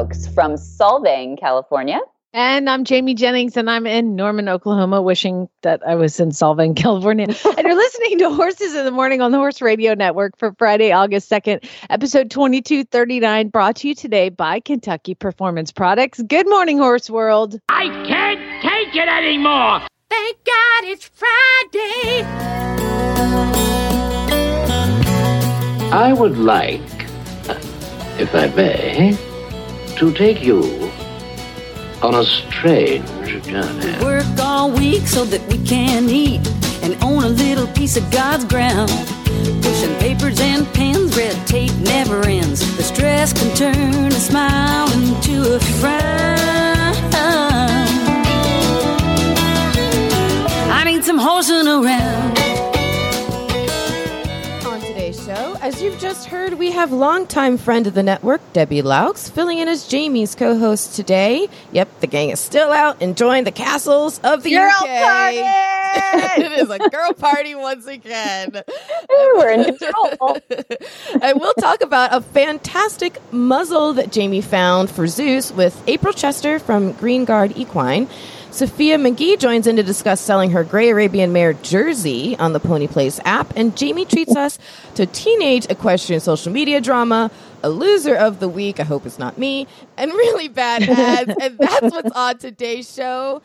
I'm Debbie Loucks from Solvang, California. And I'm Jamie Jennings, and I'm in Norman, Oklahoma, wishing that I was in Solvang, California. and you're listening to Horses in the Morning on the Horse Radio Network for Friday, August 2nd, episode 2239, brought to you today by Kentucky Performance Products. Good morning, Horse World. I can't take it anymore. Thank God it's Friday. I would like, if I may, to take you on a strange journey. Work all week so that we can eat and own a little piece of God's ground. Pushing papers and pens, red tape never ends. The stress can turn a smile into a frown. I need some horsing around. On today's show, as you've just heard, we have longtime friend of the network, Debbie Loucks, filling in as Jamie's co-host today. Yep, the gang is still out enjoying the castles of the Girl UK. party! it is a girl party once again. We're in control. and we'll talk about a fantastic muzzle that Jamie found for Zeus with April Chester from Green Guard Equine. Sophia McGee joins in to discuss selling her Gray Arabian Mare Jersey on the Pony Place app. And Jamie treats us to teenage equestrian social media drama, a loser of the week, I hope it's not me, and really bad ads. and that's what's on today's show.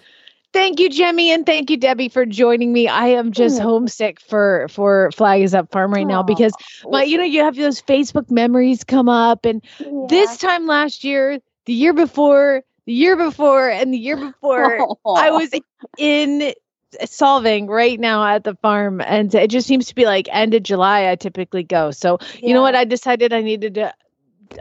Thank you, Jemmy, and thank you, Debbie, for joining me. I am just oh. homesick for for Flag is Up Farm right now because my, you know, you have those Facebook memories come up, and this time last year, the year before, the year before, and the year before, I was in Solvang right now at the farm, and it just seems to be like end of July. I typically go. So you know what? I decided I needed to.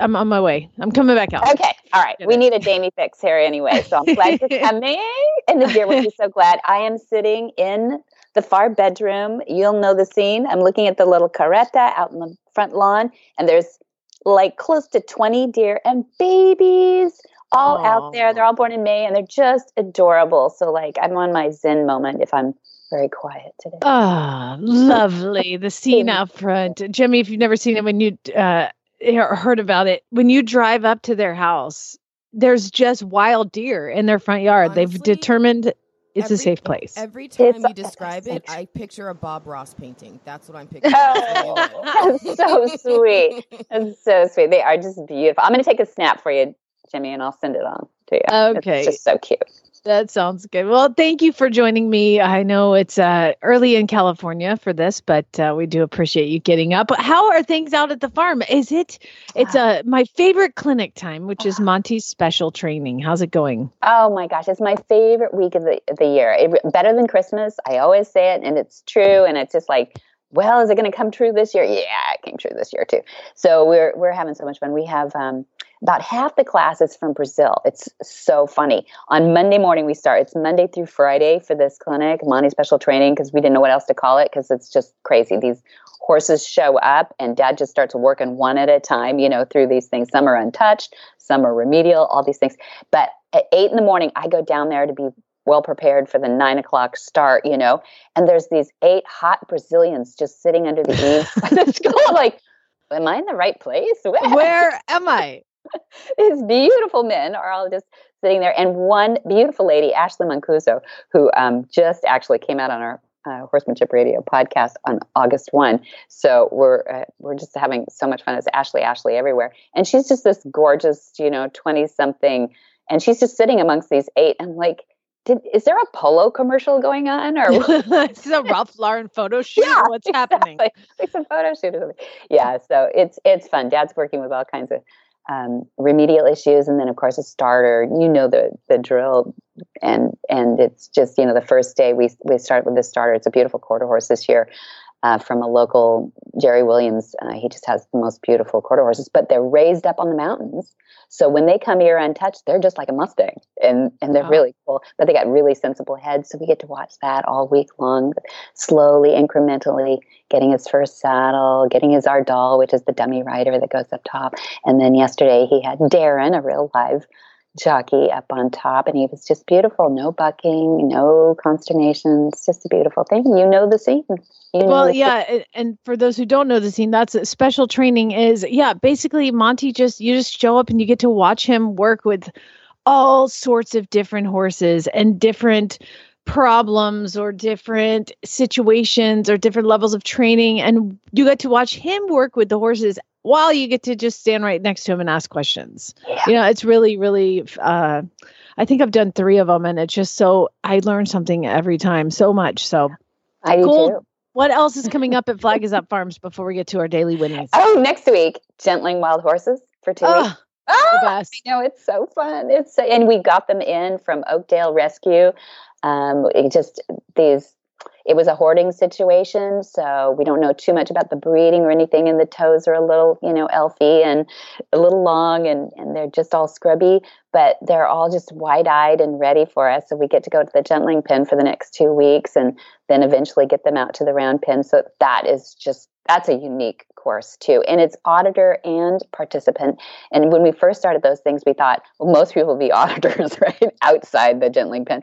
I'm on my way. I'm coming back out. Okay, all right. We need a Jamie fix here anyway. So I'm glad you're coming, and the dear will be so glad. I am sitting in the far bedroom. You'll know the scene. I'm looking at the little carreta out in the front lawn, and there's like close to 20 deer and babies all out there. They're all born in May, and they're just adorable. So like I'm on my Zen moment if I'm very quiet today. Ah, lovely. The scene out front. Jimmy, if you've never seen it, when you uh, heard about it, when you drive up to their house, there's just wild deer in their front yard. They've determined it's a safe place. Every time It's- you describe it, I picture a Bob Ross painting. That's what I'm picturing. Oh, that's so sweet. That's so sweet. They are just beautiful. I'm going to take a snap for you, Jimmy, and I'll send it on to you. Okay. It's just so cute. That sounds good. Well, thank you for joining me. I know it's uh, early in California for this, but uh, we do appreciate you getting up. How are things out at the farm? Is it? It's uh, my favorite clinic time, which is Monty's special training. How's it going? Oh my gosh, it's my favorite week of the, of the year. It, better than Christmas. I always say it, and it's true. And it's just like, well, is it going to come true this year? Yeah, it came true this year too. So we're we're having so much fun. We have um, about half the classes from Brazil. It's so funny. On Monday morning we start. It's Monday through Friday for this clinic, Monty Special Training, because we didn't know what else to call it because it's just crazy. These horses show up and dad just starts working one at a time, you know, through these things. Some are untouched, some are remedial, all these things. But at eight in the morning, I go down there to be well prepared for the nine o'clock start, you know, and there's these eight hot Brazilians just sitting under the eaves of the school. Like, am I in the right place? Where am I? These beautiful men are all just sitting there, and one beautiful lady, Ashley Mancuso, who um, just actually came out on our uh, Horsemanship Radio podcast on August one. So we're uh, we're just having so much fun. It's Ashley, Ashley everywhere, and she's just this gorgeous, you know, twenty something, and she's just sitting amongst these eight. I'm like, did is there a polo commercial going on, or it's a Ralph Lauren photo shoot. Yeah, What's happening? like, like some photo shoot or something. Yeah, so it's it's fun. Dad's working with all kinds of um, remedial issues, and then of course a starter. You know the the drill, and and it's just you know the first day we we start with the starter. It's a beautiful quarter horse this year. Uh, from a local Jerry Williams. Uh, he just has the most beautiful quarter horses, but they're raised up on the mountains. So when they come here untouched, they're just like a Mustang, and and they're really cool. But they got really sensible heads, so we get to watch that all week long, slowly, incrementally getting his first saddle, getting his Ardal, which is the dummy rider that goes up top, and then yesterday he had Darren, a real live jockey up on top and he was just beautiful no bucking no consternation it's just a beautiful thing. You know the scene. You know Well, the yeah, and- and for those who don't know the scene, that's special training is yeah, basically Monty just you just show up and you get to watch him work with all sorts of different horses and different problems or different situations or different levels of training and you get to watch him work with the horses while you get to just stand right next to him and ask questions. Yeah. You know, it's really really uh I think I've done 3 of them and it's just so I learn something every time so much. So I do too. what else is coming up at Flag is Up Farms before we get to our daily winnings? Oh, next week, gentling wild horses for two weeks. Oh, Oh, the best. I know it's so fun. It's so, and we got them in from Oakdale Rescue. Um, it just these. It was a hoarding situation, so we don't know too much about the breeding or anything. And the toes are a little, you know, elfy and a little long, and and they're just all scrubby. But they're all just wide-eyed and ready for us. So we get to go to the gentling pen for the next two weeks, and then eventually get them out to the round pen. So that is just that's a unique course too, and it's auditor and participant. And when we first started those things, we thought, well, most people will be auditors, right, outside the gentling pen,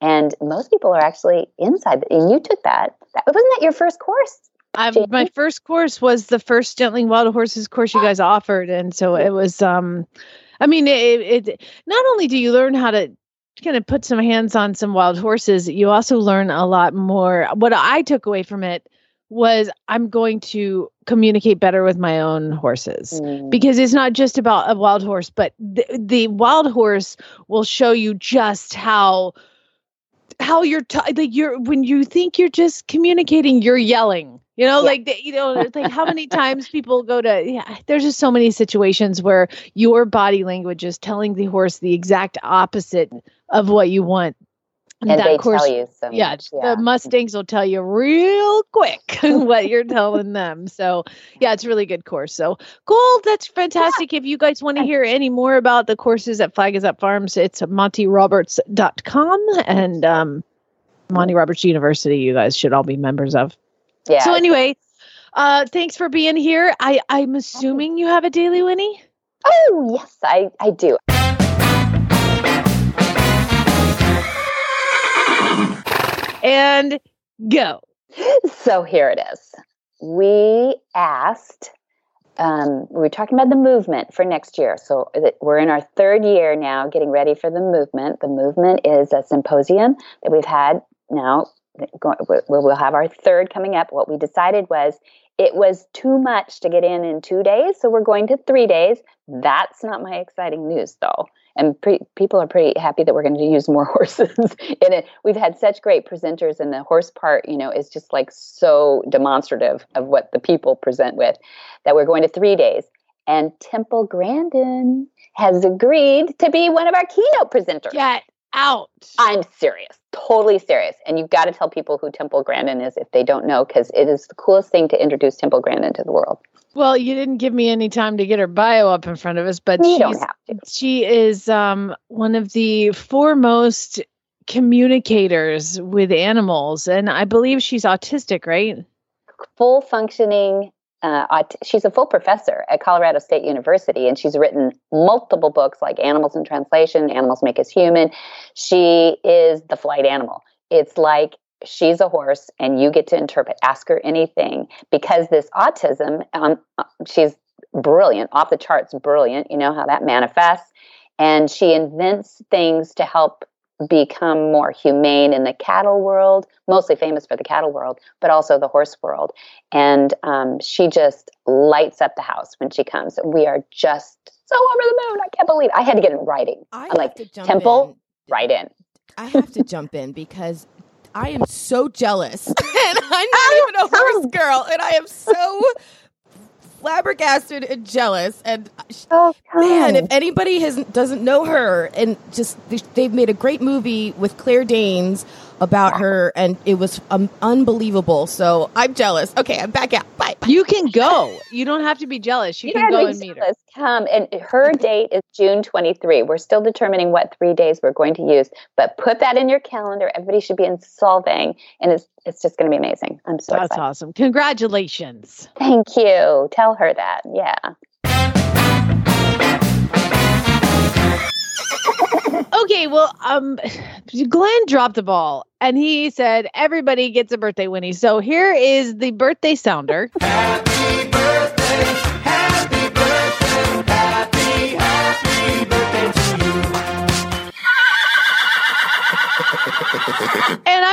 and most people are actually inside. And you took that. That wasn't that your first course? Jamie? my first course was the first Gentling Wild Horses course you guys offered, and so it was. um I mean, it, it not only do you learn how to kind of put some hands on some wild horses, you also learn a lot more. What I took away from it was I'm going to communicate better with my own horses. Mm. because it's not just about a wild horse but the, the wild horse will show you just how how you're t- like you're when you think you're just communicating you're yelling you know Yeah. like the, you know like how many times people go to yeah there's just so many situations where your body language is telling the horse the exact opposite of what you want and they tell you so yeah, much. Yeah. the Mustangs will tell you real quick what you're telling them. So, yeah, it's a really good course. So, cool. that's fantastic. If you guys want to hear any more about the courses at Flag is Up Farms, it's montyroberts.com and um, Monty Roberts University. You guys should all be members of. yeah. So, anyway, uh, thanks for being here. I, I'm assuming you have a daily Winnie. oh yes, I I do. And go. So here it is. We asked, um, we were talking about the movement for next year. So we're in our third year now, getting ready for the movement. The movement is a symposium that we've had now. We'll have our third coming up. What we decided was it was too much to get in in two days, so we're going to three days. That's not my exciting news, though. And pre- people are pretty happy that we're going to use more horses in it. We've had such great presenters, and the horse part, you know, is just like so demonstrative of what the people present with that we're going to three days. And Temple Grandin has agreed to be one of our keynote presenters. Get out. I'm serious, totally serious. And you've got to tell people who Temple Grandin is if they don't know, because it is the coolest thing to introduce Temple Grandin to the world. Well, you didn't give me any time to get her bio up in front of us, but You she's don't have to. she is um, one of the foremost communicators with animals, and I believe she's autistic, right? Full functioning. Uh, she's a full professor at Colorado State University, and she's written multiple books like Animals in Translation, Animals Make Us Human. She is the flight animal. It's like she's a horse, and you get to interpret. Ask her anything because this autism. Um, uh, she's brilliant, off the charts, brilliant. You know how that manifests, and she invents things to help become more humane in the cattle world, mostly famous for the cattle world, but also the horse world. And um, she just lights up the house when she comes. We are just so over the moon. I can't believe I had to get in writing. I I'm have like, to jump Temple, in. right in. I have to jump in because I am so jealous. and I'm not even a horse girl. And I am so flabbergasted and jealous. And uh, Oh, man, if anybody has doesn't know her and just they've made a great movie with Claire Danes about her, and it was um, unbelievable. So I'm jealous. Okay, I'm back out. Bye. You can go. You don't have to be jealous. You, You can go be and meet her. Come and her date is June 23. We're still determining what three days we're going to use, but put that in your calendar. Everybody should be in Solvang, and it's it's just going to be amazing. I'm so That's excited. awesome. Congratulations. Thank you. Tell her that. Yeah. Okay, well, um, Glenn dropped the ball and he said everybody gets a birthday Winnie. So here is the birthday sounder. And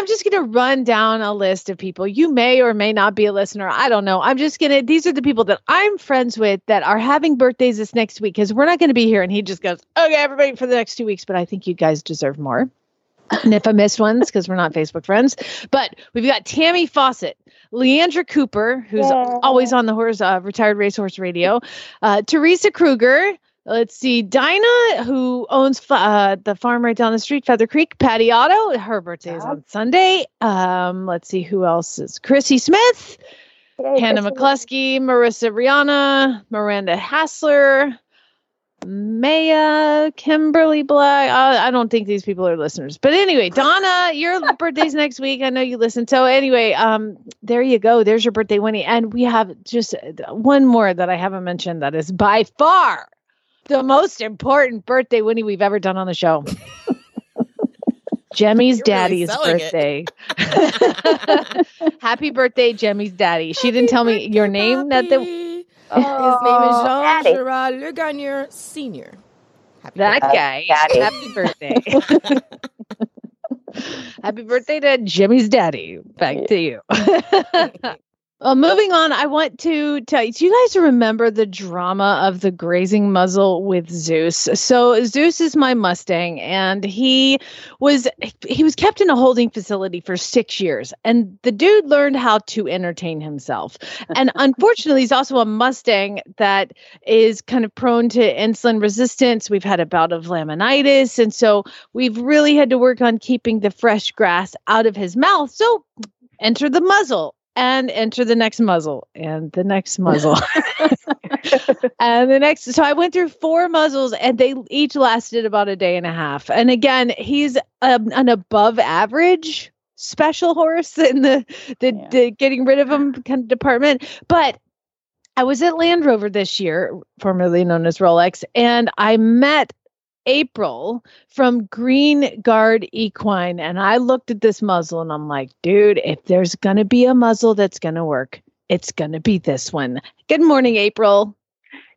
I'm just going to run down a list of people. You may or may not be a listener. I don't know. I'm just going to, these are the people that I'm friends with that are having birthdays this next week because we're not going to be here. And he just goes, okay, everybody for the next two weeks. But I think you guys deserve more. And if I missed ones, because we're not Facebook friends, but we've got Tammy Fawcett, Leandra Cooper, who's always on the horse, uh, retired racehorse radio, uh, Teresa Kruger. Let's see, Dinah, who owns uh, the farm right down the street, Feather Creek, Patty Otto. Her birthday is on Sunday. Um, let's see who else is Chrissy Smith, Hannah. McCluskey, Marissa Rihanna, Miranda Hassler, Maya, Kimberly Black. Uh, I don't think these people are listeners, but anyway, Donna, your birthday's next week. I know you listen. So anyway, um, there you go. There's your birthday, Winnie. And we have just one more that I haven't mentioned. That is by far the most important birthday, Winnie, we've ever done on the show. Jemmy's You're daddy's selling it. birthday. Happy birthday, Jemmy's daddy. She didn't tell me your name. That the, His Oh, name is Jean Daddy. Gerard Le Garnier Senior. Happy that Uh, guy. daddy. Happy birthday. Happy birthday to Jimmy's daddy. Back to you. Well, moving on, I want to tell you do you guys remember the drama of the grazing muzzle with Zeus? So, Zeus is my Mustang, and he was he was kept in a holding facility for six years. And the dude learned how to entertain himself. And unfortunately, he's also a Mustang that is kind of prone to insulin resistance. We've had a bout of laminitis. And so we've really had to work on keeping the fresh grass out of his mouth. So enter the muzzle and enter the next muzzle and the next muzzle. and the next, so I went through four muzzles and they each lasted about a day and a half. And again, he's um, an above average special horse in the, the, Yeah. the getting rid of him kind of department. But I was at Land Rover this year, formerly known as Rolex, and I met April from Green Guard Equine. And I looked at this muzzle and I'm like, dude, if there's going to be a muzzle that's going to work, it's going to be this one. Good morning, April.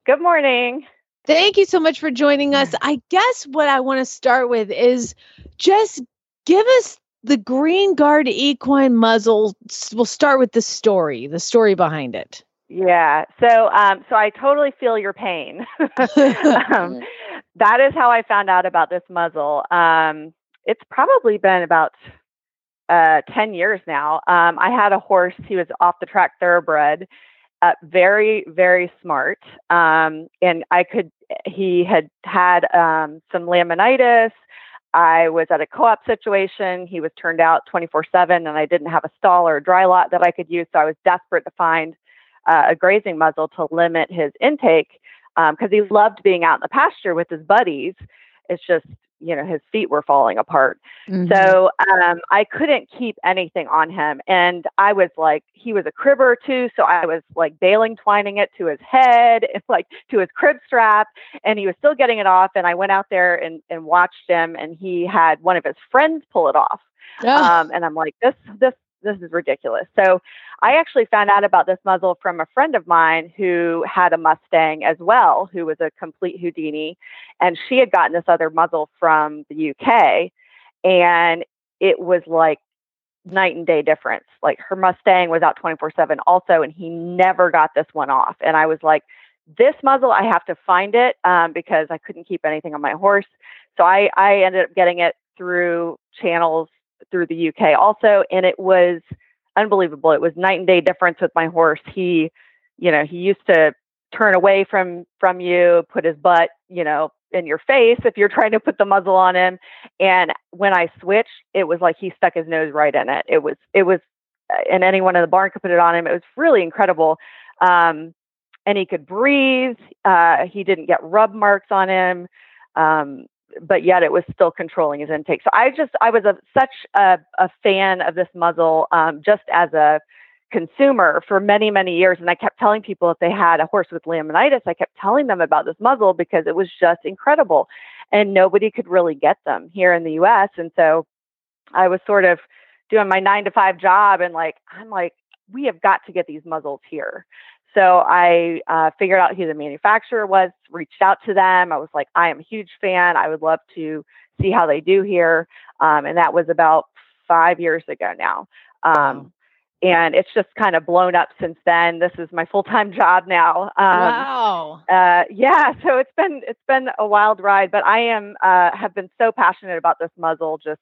Good morning. Thank you so much for joining us. I guess what I want to start with is just give us the Green Guard Equine muzzle. We'll start with the story, the story behind it. Yeah. So, um, so I totally feel your pain. um, that is how I found out about this muzzle. Um, it's probably been about uh, 10 years now. Um, I had a horse, he was off the track thoroughbred, uh, very, very smart. Um, and I could, he had had um, some laminitis. I was at a co op situation. He was turned out 24 7, and I didn't have a stall or a dry lot that I could use. So I was desperate to find uh, a grazing muzzle to limit his intake because he loved being out in the pasture with his buddies. It's just, you know, his feet were falling apart. Mm-hmm. So um, I couldn't keep anything on him. And I was like, he was a cribber too. So I was like baling twining it to his head, like to his crib strap. And he was still getting it off. And I went out there and, and watched him, and he had one of his friends pull it off. Um, and I'm like, this, this, this is ridiculous. So I actually found out about this muzzle from a friend of mine who had a Mustang as well, who was a complete Houdini. And she had gotten this other muzzle from the UK. And it was like night and day difference. Like her Mustang was out 24 7 also, and he never got this one off. And I was like, this muzzle, I have to find it um, because I couldn't keep anything on my horse. So I, I ended up getting it through channels through the UK also. And it was unbelievable. It was night and day difference with my horse. He, you know, he used to turn away from from you, put his butt, you know, in your face if you're trying to put the muzzle on him. And when I switched, it was like he stuck his nose right in it. It was it was, uh, and anyone in the barn could put it on him. It was really incredible. Um, and he could breathe. Uh, he didn't get rub marks on him. Um, but yet it was still controlling his intake. So I just I was a, such a, a fan of this muzzle um, just as a consumer for many many years, and I kept telling people if they had a horse with laminitis, I kept telling them about this muzzle because it was just incredible, and nobody could really get them here in the U.S. And so I was sort of doing my nine to five job, and like I'm like we have got to get these muzzles here. So I uh, figured out who the manufacturer was, reached out to them. I was like, I am a huge fan. I would love to see how they do here. Um, and that was about five years ago now. Um, and it's just kind of blown up since then. This is my full time job now. Um, wow. Uh, yeah. So it's been it's been a wild ride, but I am uh, have been so passionate about this muzzle. Just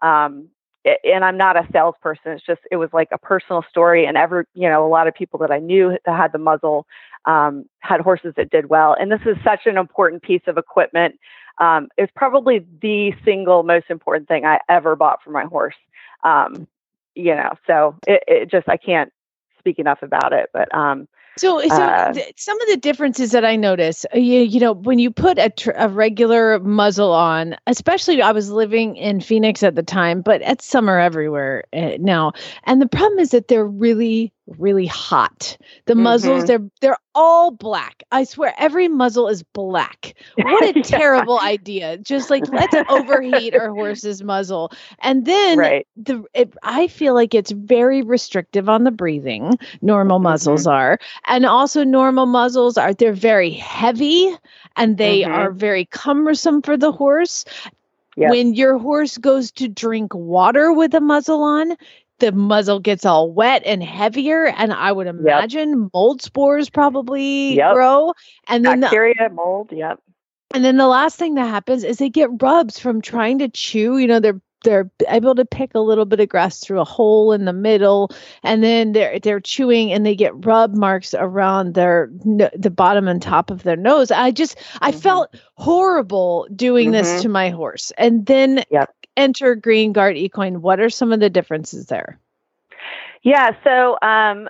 um, and I'm not a salesperson. It's just it was like a personal story, and every you know a lot of people that I knew that had the muzzle um, had horses that did well, and this is such an important piece of equipment. Um, it's probably the single most important thing I ever bought for my horse. Um, you know, so it, it just I can't speak enough about it, but um, so, so Uh, th- some of the differences that I notice, uh, you, you know, when you put a, tr- a regular muzzle on, especially I was living in Phoenix at the time, but it's summer everywhere uh, now. And the problem is that they're really, really hot. The muzzles, Mhm. they're they're all black. I swear, every muzzle is black. What a Yeah. terrible idea! Just like let's overheat our horse's muzzle, and then right. the it, I feel like it's very restrictive on the breathing. Normal muzzles are, and also normal muzzles are they're very heavy and they Mhm. are very cumbersome for the horse. Yep. When your horse goes to drink water with a muzzle on, the muzzle gets all wet and heavier, and I would imagine mold spores probably Yep. grow. And then the Bacteria, mold. Yep. and then the last thing that happens is they get rubs from trying to chew. You know, they're they're able to pick a little bit of grass through a hole in the middle, and then they're they're chewing and they get rub marks around their the bottom and top of their nose. I just I Mhm. felt horrible doing this Mhm. to my horse. And then Yep. Enter Green Guard Equine. What are some of the differences there? Yeah. So um,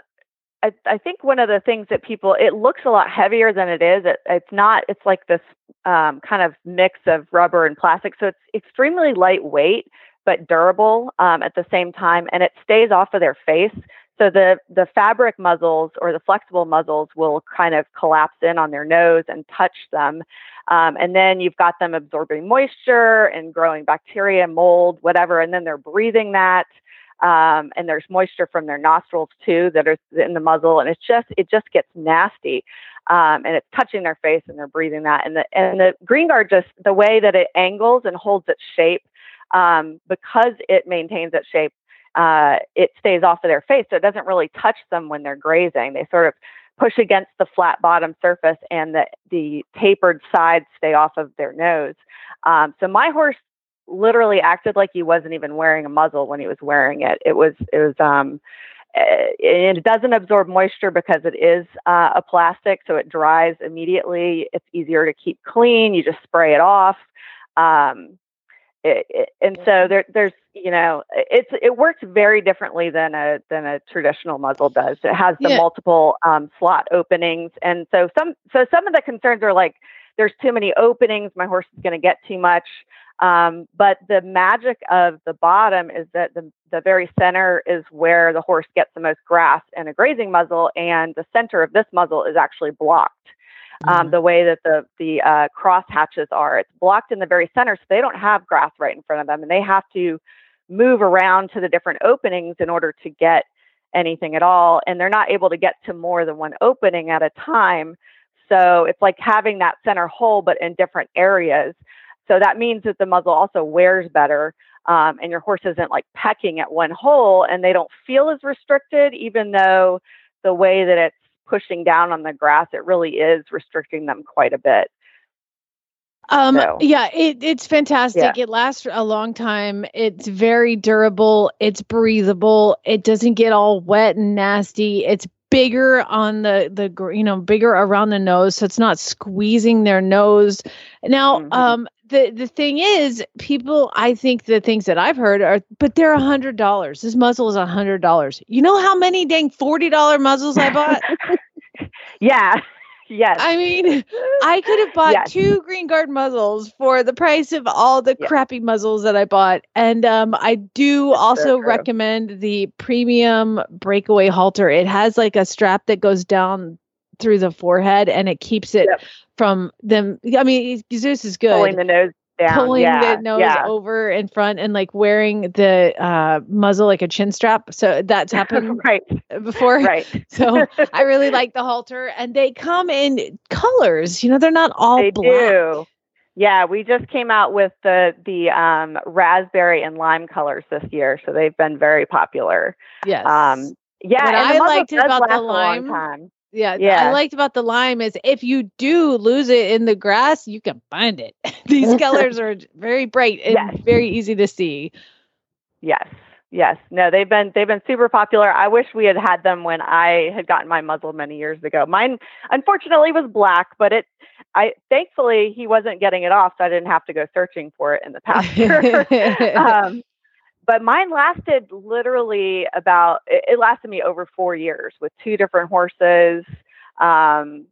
I, I think one of the things that people, it looks a lot heavier than it is. It, it's not, it's like this um, kind of mix of rubber and plastic. So it's extremely lightweight, but durable um, at the same time. And it stays off of their face. So the, the fabric muzzles or the flexible muzzles will kind of collapse in on their nose and touch them. Um, and then you've got them absorbing moisture and growing bacteria, mold, whatever. And then they're breathing that um, and there's moisture from their nostrils too that are in the muzzle, and it's just it just gets nasty, um, and it's touching their face and they're breathing that, and the and the green guard just the way that it angles and holds its shape, um, because it maintains its shape, uh, it stays off of their face, so it doesn't really touch them when they're grazing. They sort of push against the flat bottom surface, and the the tapered sides stay off of their nose. Um, so my horse literally acted like he wasn't even wearing a muzzle when he was wearing it. It was it was um eh, it doesn't absorb moisture because it is uh, a plastic, so it dries immediately. It's easier to keep clean. You just spray it off. Um, it, it, and so there, there's you know it's it works very differently than a than a traditional muzzle does. It has the Yeah. multiple um, slot openings, and so some so some of the concerns are like there's too many openings. My horse is going to get too much. Um, but the magic of the bottom is that the, the very center is where the horse gets the most grass in a grazing muzzle, and the center of this muzzle is actually blocked. Um, the way that the the uh, cross hatches are, it's blocked in the very center, so they don't have grass right in front of them, and they have to move around to the different openings in order to get anything at all, and they're not able to get to more than one opening at a time. So it's like having that center hole, but in different areas. So that means that the muzzle also wears better, um, and your horse isn't like pecking at one hole, and they don't feel as restricted, even though the way that it's pushing down on the grass, it really is restricting them quite a bit. Um, So- yeah, it, it's fantastic. It lasts a long time. It's very durable. It's breathable. It doesn't get all wet and nasty. It's bigger on the the you know bigger around the nose so it's not squeezing their nose now Mhm. um the the thing is people i think the things that i've heard are but they're a hundred dollars this muzzle is a hundred dollars you know how many dang forty dollar muzzles i bought Yeah. Yes. i mean i could have bought Yes. two green guard muzzles for the price of all the Yeah. crappy muzzles that i bought and um i do also true. recommend the premium breakaway halter it has like a strap that goes down through the forehead and it keeps it Yep. from them i mean zeus is good Pulling the nose down. pulling yeah. the nose yeah. over in front and like wearing the uh, muzzle like a chin strap. So that's happened right. before. Right. So I really like the halter, and they come in colors. You know, they're not all they black. do. Yeah, we just came out with the the um, raspberry and lime colors this year, so they've been very popular. Yes. Um, yeah, What and I liked about the last a long lime- time. Yeah, yeah. I liked about the lime is if you do lose it in the grass, you can find it. These colors are very bright and Yes. very easy to see. Yes, yes. No, they've been they've been super popular. I wish we had had them when I had gotten my muzzle many years ago. Mine, unfortunately, was black, but it. I thankfully he wasn't getting it off, so I didn't have to go searching for it in the pasture. um, but mine lasted literally about it, lasted me over four years with two different horses um,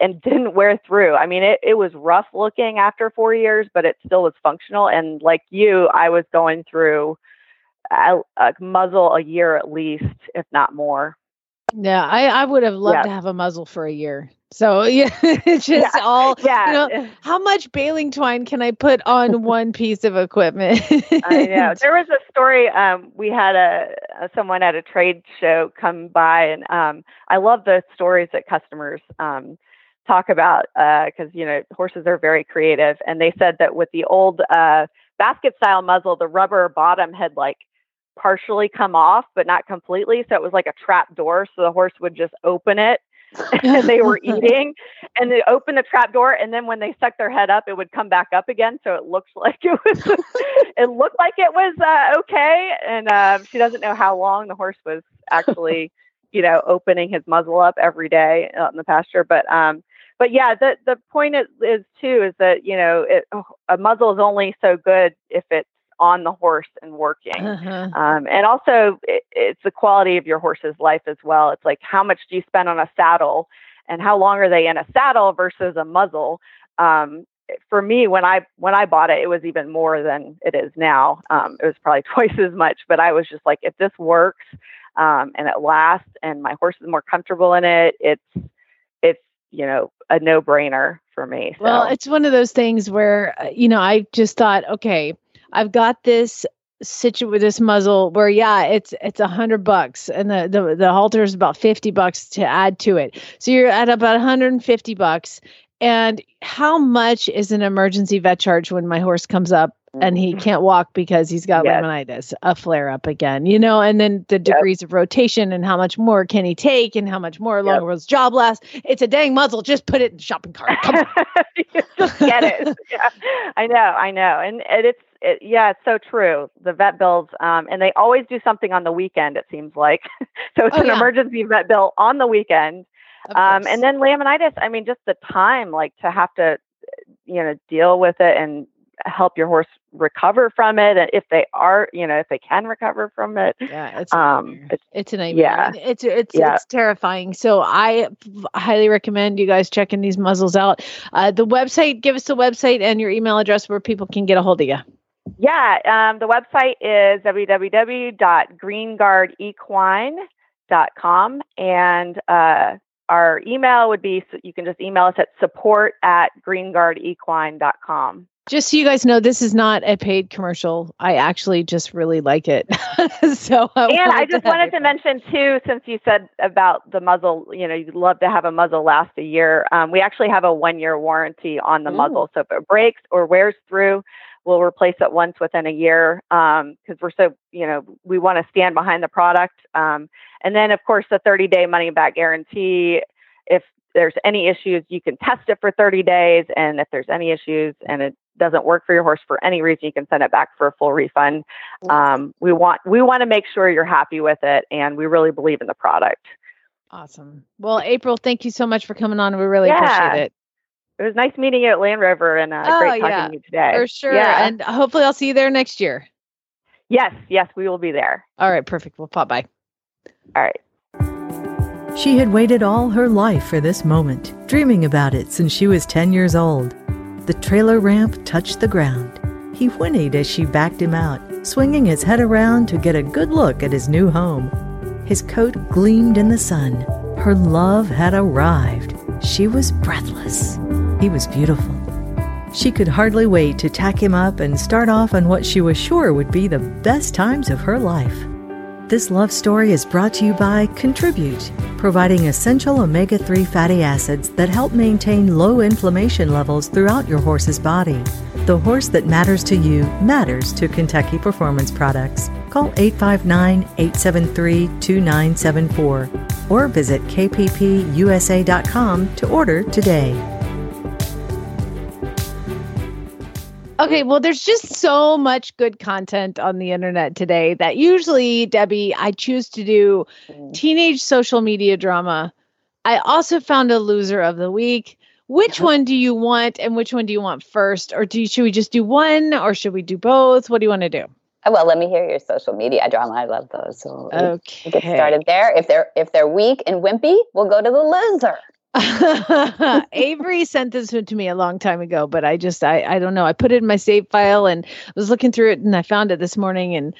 and didn't wear through i mean it, it was rough looking after four years but it still was functional and like you i was going through a, a muzzle a year at least if not more Yeah, I, I would have loved Yeah. to have a muzzle for a year. So yeah, it's just Yeah. all yeah you know, how much baling twine can I put on one piece of equipment? I know. There was a story. Um, we had a, a someone at a trade show come by, and um, I love the stories that customers um, talk about because you know horses are very creative. And they said that with the old uh, basket style muzzle, the rubber bottom had like partially come off, but not completely. So it was like a trap door. So the horse would just open it. And they were eating and they opened the trap door and then when they stuck their head up it would come back up again so it looked like it was it looked like it was uh, okay and um, she doesn't know how long the horse was actually you know opening his muzzle up every day out in the pasture but um but yeah the the point is, is too is that you know it, a muzzle is only so good if it's on the horse and working Uh-huh. um, and also, it, it's the quality of your horse's life as well. It's like how much do you spend on a saddle, and how long are they in a saddle versus a muzzle. Um, for me, when I when I bought it, it was even more than it is now. Um, it was probably twice as much. But I was just like, if this works um, and it lasts, and my horse is more comfortable in it, it's it's you know a no brainer for me. So. Well, it's one of those things where uh, you know I just thought, okay, I've got this situ with this muzzle where yeah, it's it's a hundred bucks, and the the the halter is about fifty bucks to add to it, so you're at about 150 bucks. And how much is an emergency vet charge when my horse comes up and he can't walk because he's got Yes. laminitis, a flare up again, you know? And then the degrees of rotation and how much more can he take and how much more longer will his job last? It's a dang muzzle. Just put it in the shopping cart. Come on. just get it. yeah, I know, I know, and, and it's it, yeah, it's so true. The vet bills, um, and they always do something on the weekend. It seems like so it's Oh, an yeah. emergency vet bill on the weekend, um, and then laminitis. I mean, just the time, like to have to, you know, deal with it and help your horse recover from it, and if they are, you know, if they can recover from it. Yeah, it's Um, it's it's a nightmare. yeah. It's it's Yeah. it's terrifying. So i highly recommend you guys checking these muzzles out. Uh, the website, give us the website and your email address where people can get a hold of you. Yeah, um, the website is www.greenguardequine.com, and uh, our email would be you can just email us at support at greenguardequine.com. Just so you guys know, this is not a paid commercial. I actually just really like it. so I And I just to wanted to on. mention too, since you said about the muzzle, you know, you'd love to have a muzzle last a year. Um, we actually have a one-year warranty on the Ooh. muzzle, so if it breaks or wears through, we'll replace it once within a year because we're so, you know, we want to stand behind the product. Um, and then, of course, the 30-day money-back guarantee. If there's any issues, you can test it for 30 days, and if there's any issues and it doesn't work for your horse for any reason, you can send it back for a full refund. Um, we want we want to make sure you're happy with it, and we really believe in the product. Awesome. Well, April, thank you so much for coming on. We really Yeah. appreciate it. It was nice meeting you at Land Rover and uh, Oh, great talking yeah, to you today. For sure. Yeah. And hopefully I'll see you there next year. yes, yes, we will be there. All right, perfect. We'll pop by. All right. She had waited all her life for this moment, dreaming about it since she was 10 years old. The trailer ramp touched the ground. He whinnied as she backed him out, swinging his head around to get a good look at his new home. His coat gleamed in the sun. Her love had arrived. She was breathless. He was beautiful. She could hardly wait to tack him up and start off on what she was sure would be the best times of her life. This love story is brought to you by Contribute, providing essential omega 3 fatty acids that help maintain low inflammation levels throughout your horse's body. The horse that matters to you matters to Kentucky Performance Products. Call 859 873 2974 or visit kppusa.com to order today. Okay, well, there's just so much good content on the internet today that usually, Debbie, I choose to do mm. teenage social media drama. I also found a loser of the week. Which uh-huh. one do you want, and which one do you want first, or do you, should we just do one, or should we do both? What do you want to do? Oh, well, let me hear your social media drama. I love those. So Okay. get started there. If they're if they're weak and wimpy, we'll go to the loser. Avery sent this one to me a long time ago, but I just I I don't know. I put it in my save file and was looking through it and I found it this morning and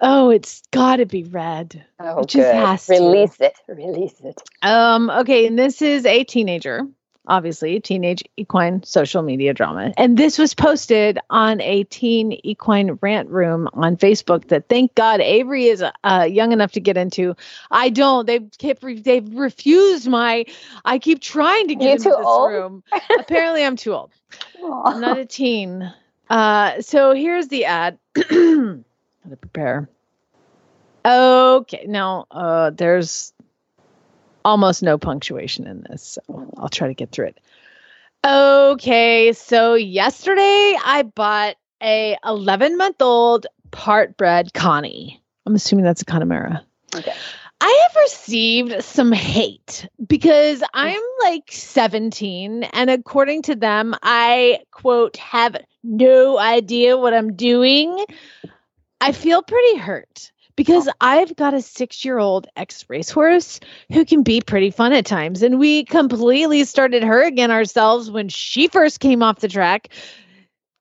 oh, it's got to be read. Oh, It just good. has to. Release it. Release it. Um okay, and this is a teenager, obviously, teenage equine social media drama. And this was posted on a teen equine rant room on Facebook that thank God Avery is uh, young enough to get into. I don't. They've kept re- they've refused my I keep trying to get You into this old? room. Apparently I'm too old. Aw. I'm not a teen. Uh, so here's the ad. Gotta prepare. Okay, now uh, there's almost no punctuation in this, so I'll try to get through it. Okay, so yesterday I bought a 11 month old part bred Connie. I'm assuming that's a Connemara. Okay. I have received some hate because I'm like 17, and according to them, I quote, have no idea what I'm doing. I feel pretty hurt because I've got a six year old ex racehorse who can be pretty fun at times. And we completely started her again ourselves when she first came off the track.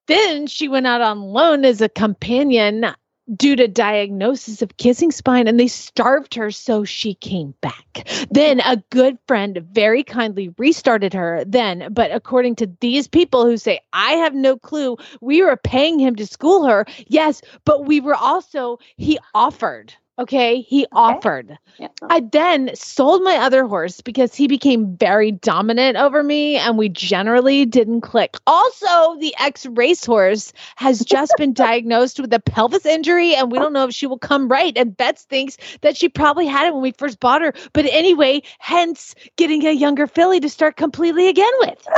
Then she went out on loan as a companion due to diagnosis of kissing spine and they starved her so she came back. Then a good friend very kindly restarted her then but according to these people who say i have no clue. We were paying him to school her. Yes but we were also he offered okay he offered Yeah. I then sold my other horse because he became very dominant over me and we generally didn't click. Also, the ex racehorse has just been diagnosed with a pelvis injury and we don't know if she will come right. And Betts thinks that she probably had it when we first bought her. But anyway, hence getting a younger filly to start completely again with.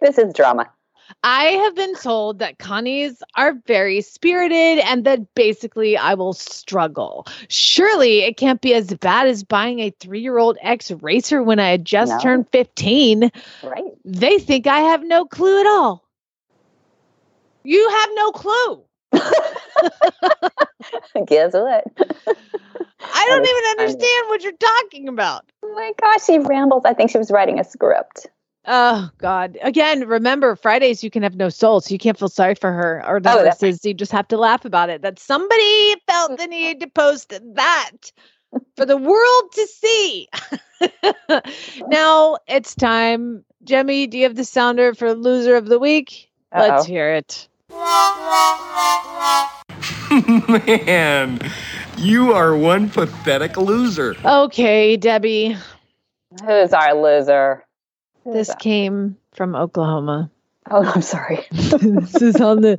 This is drama. I have been told that Connies are very spirited and that basically I will struggle. Surely it can't be as bad as buying a three year old ex racer when I had just No. turned 15. Right. They think I have no clue at all. You have no clue. Guess what? I don't even understand what you're talking about. Oh my gosh, she rambles. I think she was writing a script. Oh God! Again, remember Fridays you can have no soul, so you can't feel sorry for her or the Oh, that's horses. You just have to laugh about it. That somebody felt the need to post that for the world to see. now it's time. Jemmy, do you have the sounder for loser of the week? Let's hear it. Man, you are one pathetic loser. Okay, Debbie. Who's our loser? This came from Oklahoma. Oh, I'm sorry. this is on the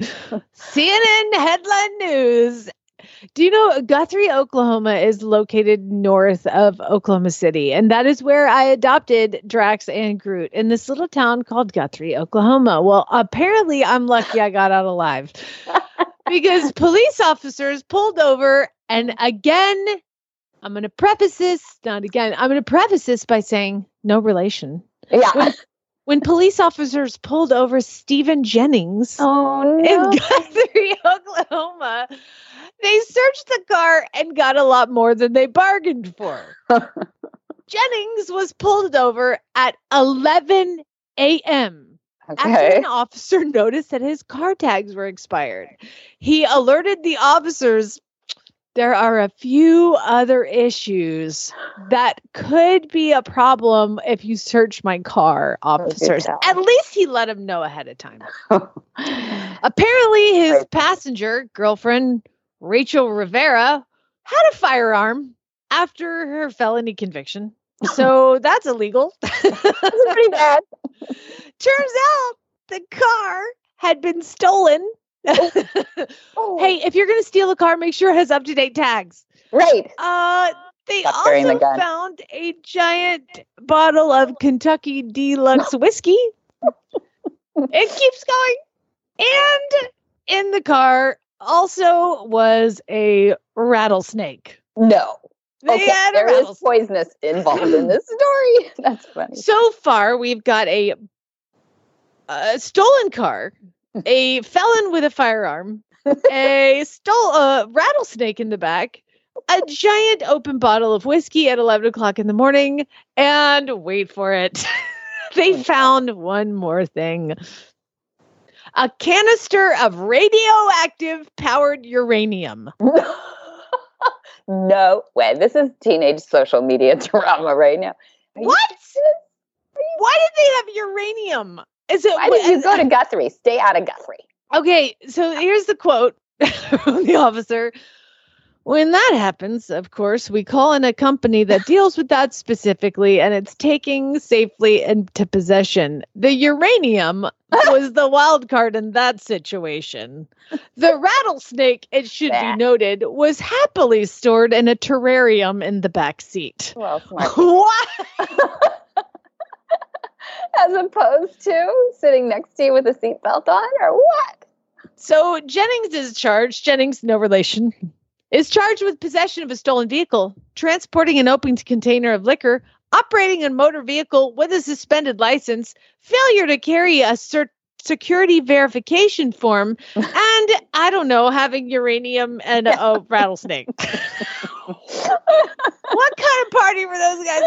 CNN headline news. Do you know Guthrie, Oklahoma is located north of Oklahoma City? And that is where I adopted Drax and Groot in this little town called Guthrie, Oklahoma. Well, apparently I'm lucky I got out alive because police officers pulled over and again I'm going to preface this, not again, I'm going to preface this by saying no relation. Yeah. When, when police officers pulled over Stephen Jennings oh, no. in Guthrie, Oklahoma, they searched the car and got a lot more than they bargained for. Jennings was pulled over at 11 a.m. Okay. After an officer noticed that his car tags were expired, he alerted the officers there are a few other issues that could be a problem if you search my car, oh, officers. At least he let him know ahead of time. Apparently, his passenger girlfriend, Rachel Rivera, had a firearm after her felony conviction. So that's illegal. that's pretty bad. Turns out the car had been stolen Oh. Hey, if you're going to steal a car, make sure it has up to date tags. Right. Uh, they Stop carrying the also found a giant bottle of Kentucky Deluxe whiskey. it keeps going. And in the car also was a rattlesnake. No. They Okay, had a there is poisonous involved in this story. That's funny. So far, we've got a, a stolen car, a felon with a firearm, a stole a rattlesnake in the back, a giant open bottle of whiskey at eleven o'clock in the morning, and wait for it, they found one more thing. A canister of radioactive powered uranium. no way. This is teenage social media drama right now. Are you What? Why did they have uranium? It Why did you go to Guthrie? Stay out of Guthrie. Okay, so here's the quote from the officer. When that happens, of course, we call in a company that deals with that specifically and it's taking safely into possession. The uranium was the wild card in that situation. The rattlesnake, it should be noted, was happily stored in a terrarium in the back seat. Well. What? As opposed to sitting next to you with a seatbelt on, or what? So Jennings is charged. Jennings, no relation, is charged with possession of a stolen vehicle, transporting an open container of liquor, operating a motor vehicle with a suspended license, failure to carry a cert- security verification form, and I don't know, having uranium and a rattlesnake. what kind of party were those guys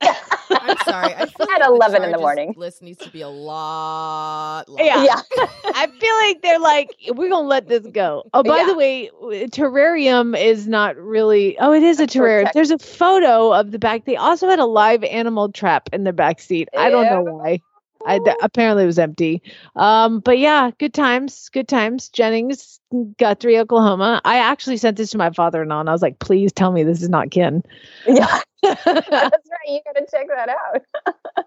at? I'm sorry. I feel At like the 11 in the morning. List needs to be a lot. longer. Yeah. I feel like they're like, we're going to let this go. Oh, by the way, terrarium is not really, oh, it is a terrarium. protect- There's a photo of the back. They also had a live animal trap in the back seat. I don't know why. I, th- apparently it was empty. Um, but yeah, good times, good times. Jennings, Guthrie, Oklahoma. I actually sent this to my father-in-law and I was like, please tell me this is not Ken. Yeah, that's right. You gotta check that out.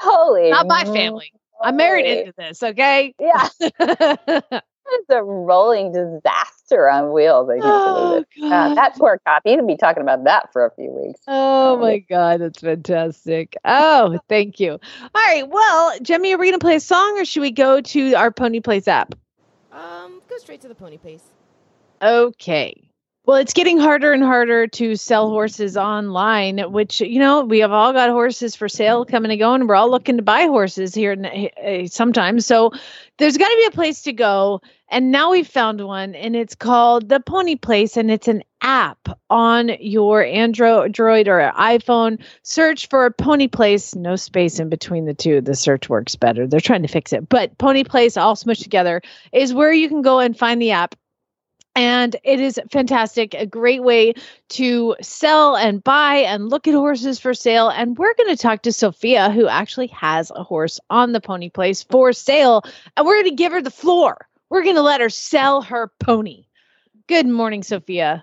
Holy, not my family. I'm married into this, okay? Yeah, it's a rolling disaster on wheels. I can't Oh, believe it. Uh, that poor cop. He'd be talking about that for a few weeks. Oh my god, that's fantastic. Oh, thank you. All right, well, Jemmy, are we gonna play a song or should we go to our Pony Place app? Um, go straight to the pony Place. Okay. Well, it's getting harder and harder to sell horses online, which, you know, we have all got horses for sale coming and going. We're all looking to buy horses here n- uh, sometimes. So there's got to be a place to go. And now we've found one, and it's called The Pony Place, and it's an app on your Android or iPhone. Search for Pony Place, no space in between the two. The search works better. They're trying to fix it. But Pony Place, all smushed together, is where you can go and find the app and it is fantastic a great way to sell and buy and look at horses for sale and we're going to talk to sophia who actually has a horse on the pony place for sale and we're going to give her the floor we're going to let her sell her pony good morning sophia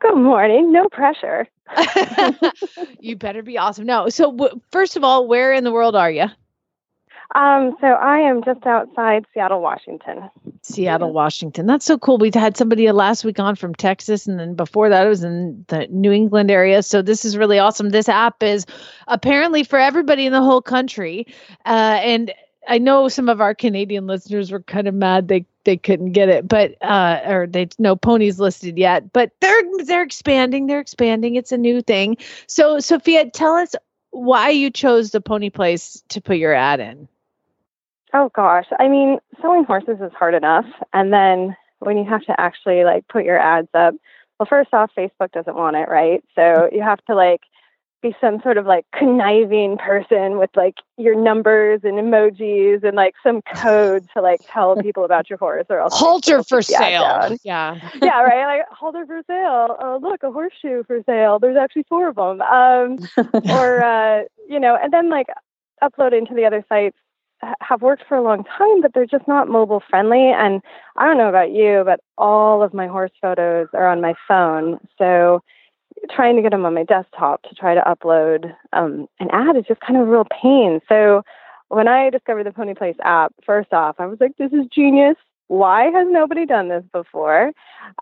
Good morning. No pressure. you better be awesome no so w- first of all where in the world are you Um, so I am just outside Seattle, Washington. Seattle, Washington. That's so cool. We had somebody last week on from Texas, and then before that, it was in the New England area. So this is really awesome. This app is apparently for everybody in the whole country, uh, and I know some of our Canadian listeners were kind of mad they they couldn't get it, but uh, or they no ponies listed yet. But they're they're expanding. They're expanding. It's a new thing. So Sophia, tell us why you chose the pony place to put your ad in. Oh gosh, I mean, selling horses is hard enough, and then when you have to actually like put your ads up, well, first off, Facebook doesn't want it, right? So you have to like be some sort of like conniving person with like your numbers and emojis and like some code to like tell people about your horse or else halter for sale. Yeah. yeah, right. Like halter for sale. Oh, look, a horseshoe for sale. There's actually four of them. Um, or uh, you know, and then like uploading to the other sites have worked for a long time, but they're just not mobile friendly. And I don't know about you, but all of my horse photos are on my phone. So trying to get them on my desktop to try to upload um, an ad is just kind of a real pain. So when I discovered the Pony Place app, first off, I was like, this is genius. Why has nobody done this before?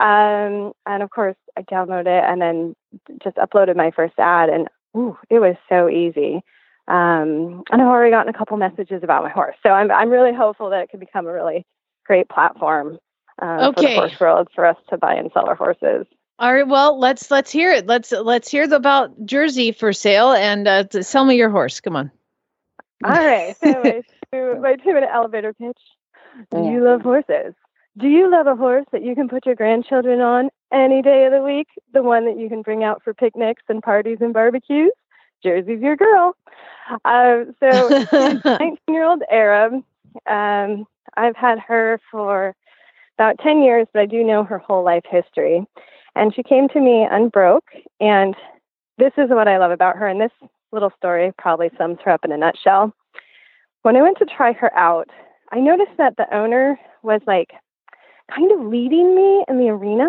Um, and of course, I downloaded it and then just uploaded my first ad, and ooh, it was so easy. Um, and I've already gotten a couple messages about my horse, so I'm I'm really hopeful that it could become a really great platform uh, okay. for the horse world for us to buy and sell our horses. All right, well, let's let's hear it. Let's let's hear about Jersey for sale and uh, sell me your horse. Come on. All right, so my two, my two minute elevator pitch. Do yeah. you love horses? Do you love a horse that you can put your grandchildren on any day of the week? The one that you can bring out for picnics and parties and barbecues? Jersey's your girl. Um, so, 19 year old Arab. Um, I've had her for about 10 years, but I do know her whole life history. And she came to me unbroke. And this is what I love about her. And this little story probably sums her up in a nutshell. When I went to try her out, I noticed that the owner was like kind of leading me in the arena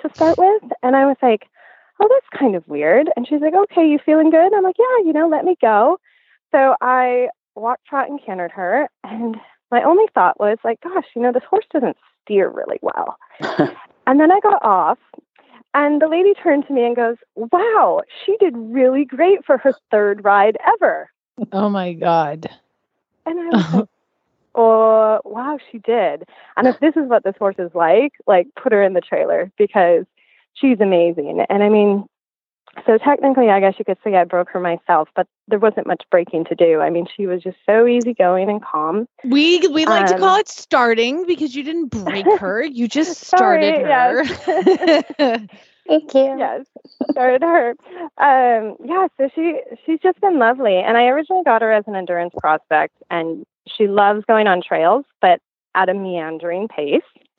to start with. And I was like, oh, that's kind of weird. And she's like, okay, you feeling good? I'm like, yeah, you know, let me go. So I walked, trot, and cantered her. And my only thought was like, gosh, you know, this horse doesn't steer really well. and then I got off and the lady turned to me and goes, Wow, she did really great for her third ride ever. Oh my God. And I was like, Oh, wow, she did. And if this is what this horse is like, like put her in the trailer because she's amazing. And I mean, so technically, I guess you could say I broke her myself, but there wasn't much breaking to do. I mean, she was just so easygoing and calm. We we like um, to call it starting because you didn't break her; you just started sorry, her. Yes. Thank you. Yes, started her. Um, yeah, so she she's just been lovely, and I originally got her as an endurance prospect, and she loves going on trails, but at a meandering pace.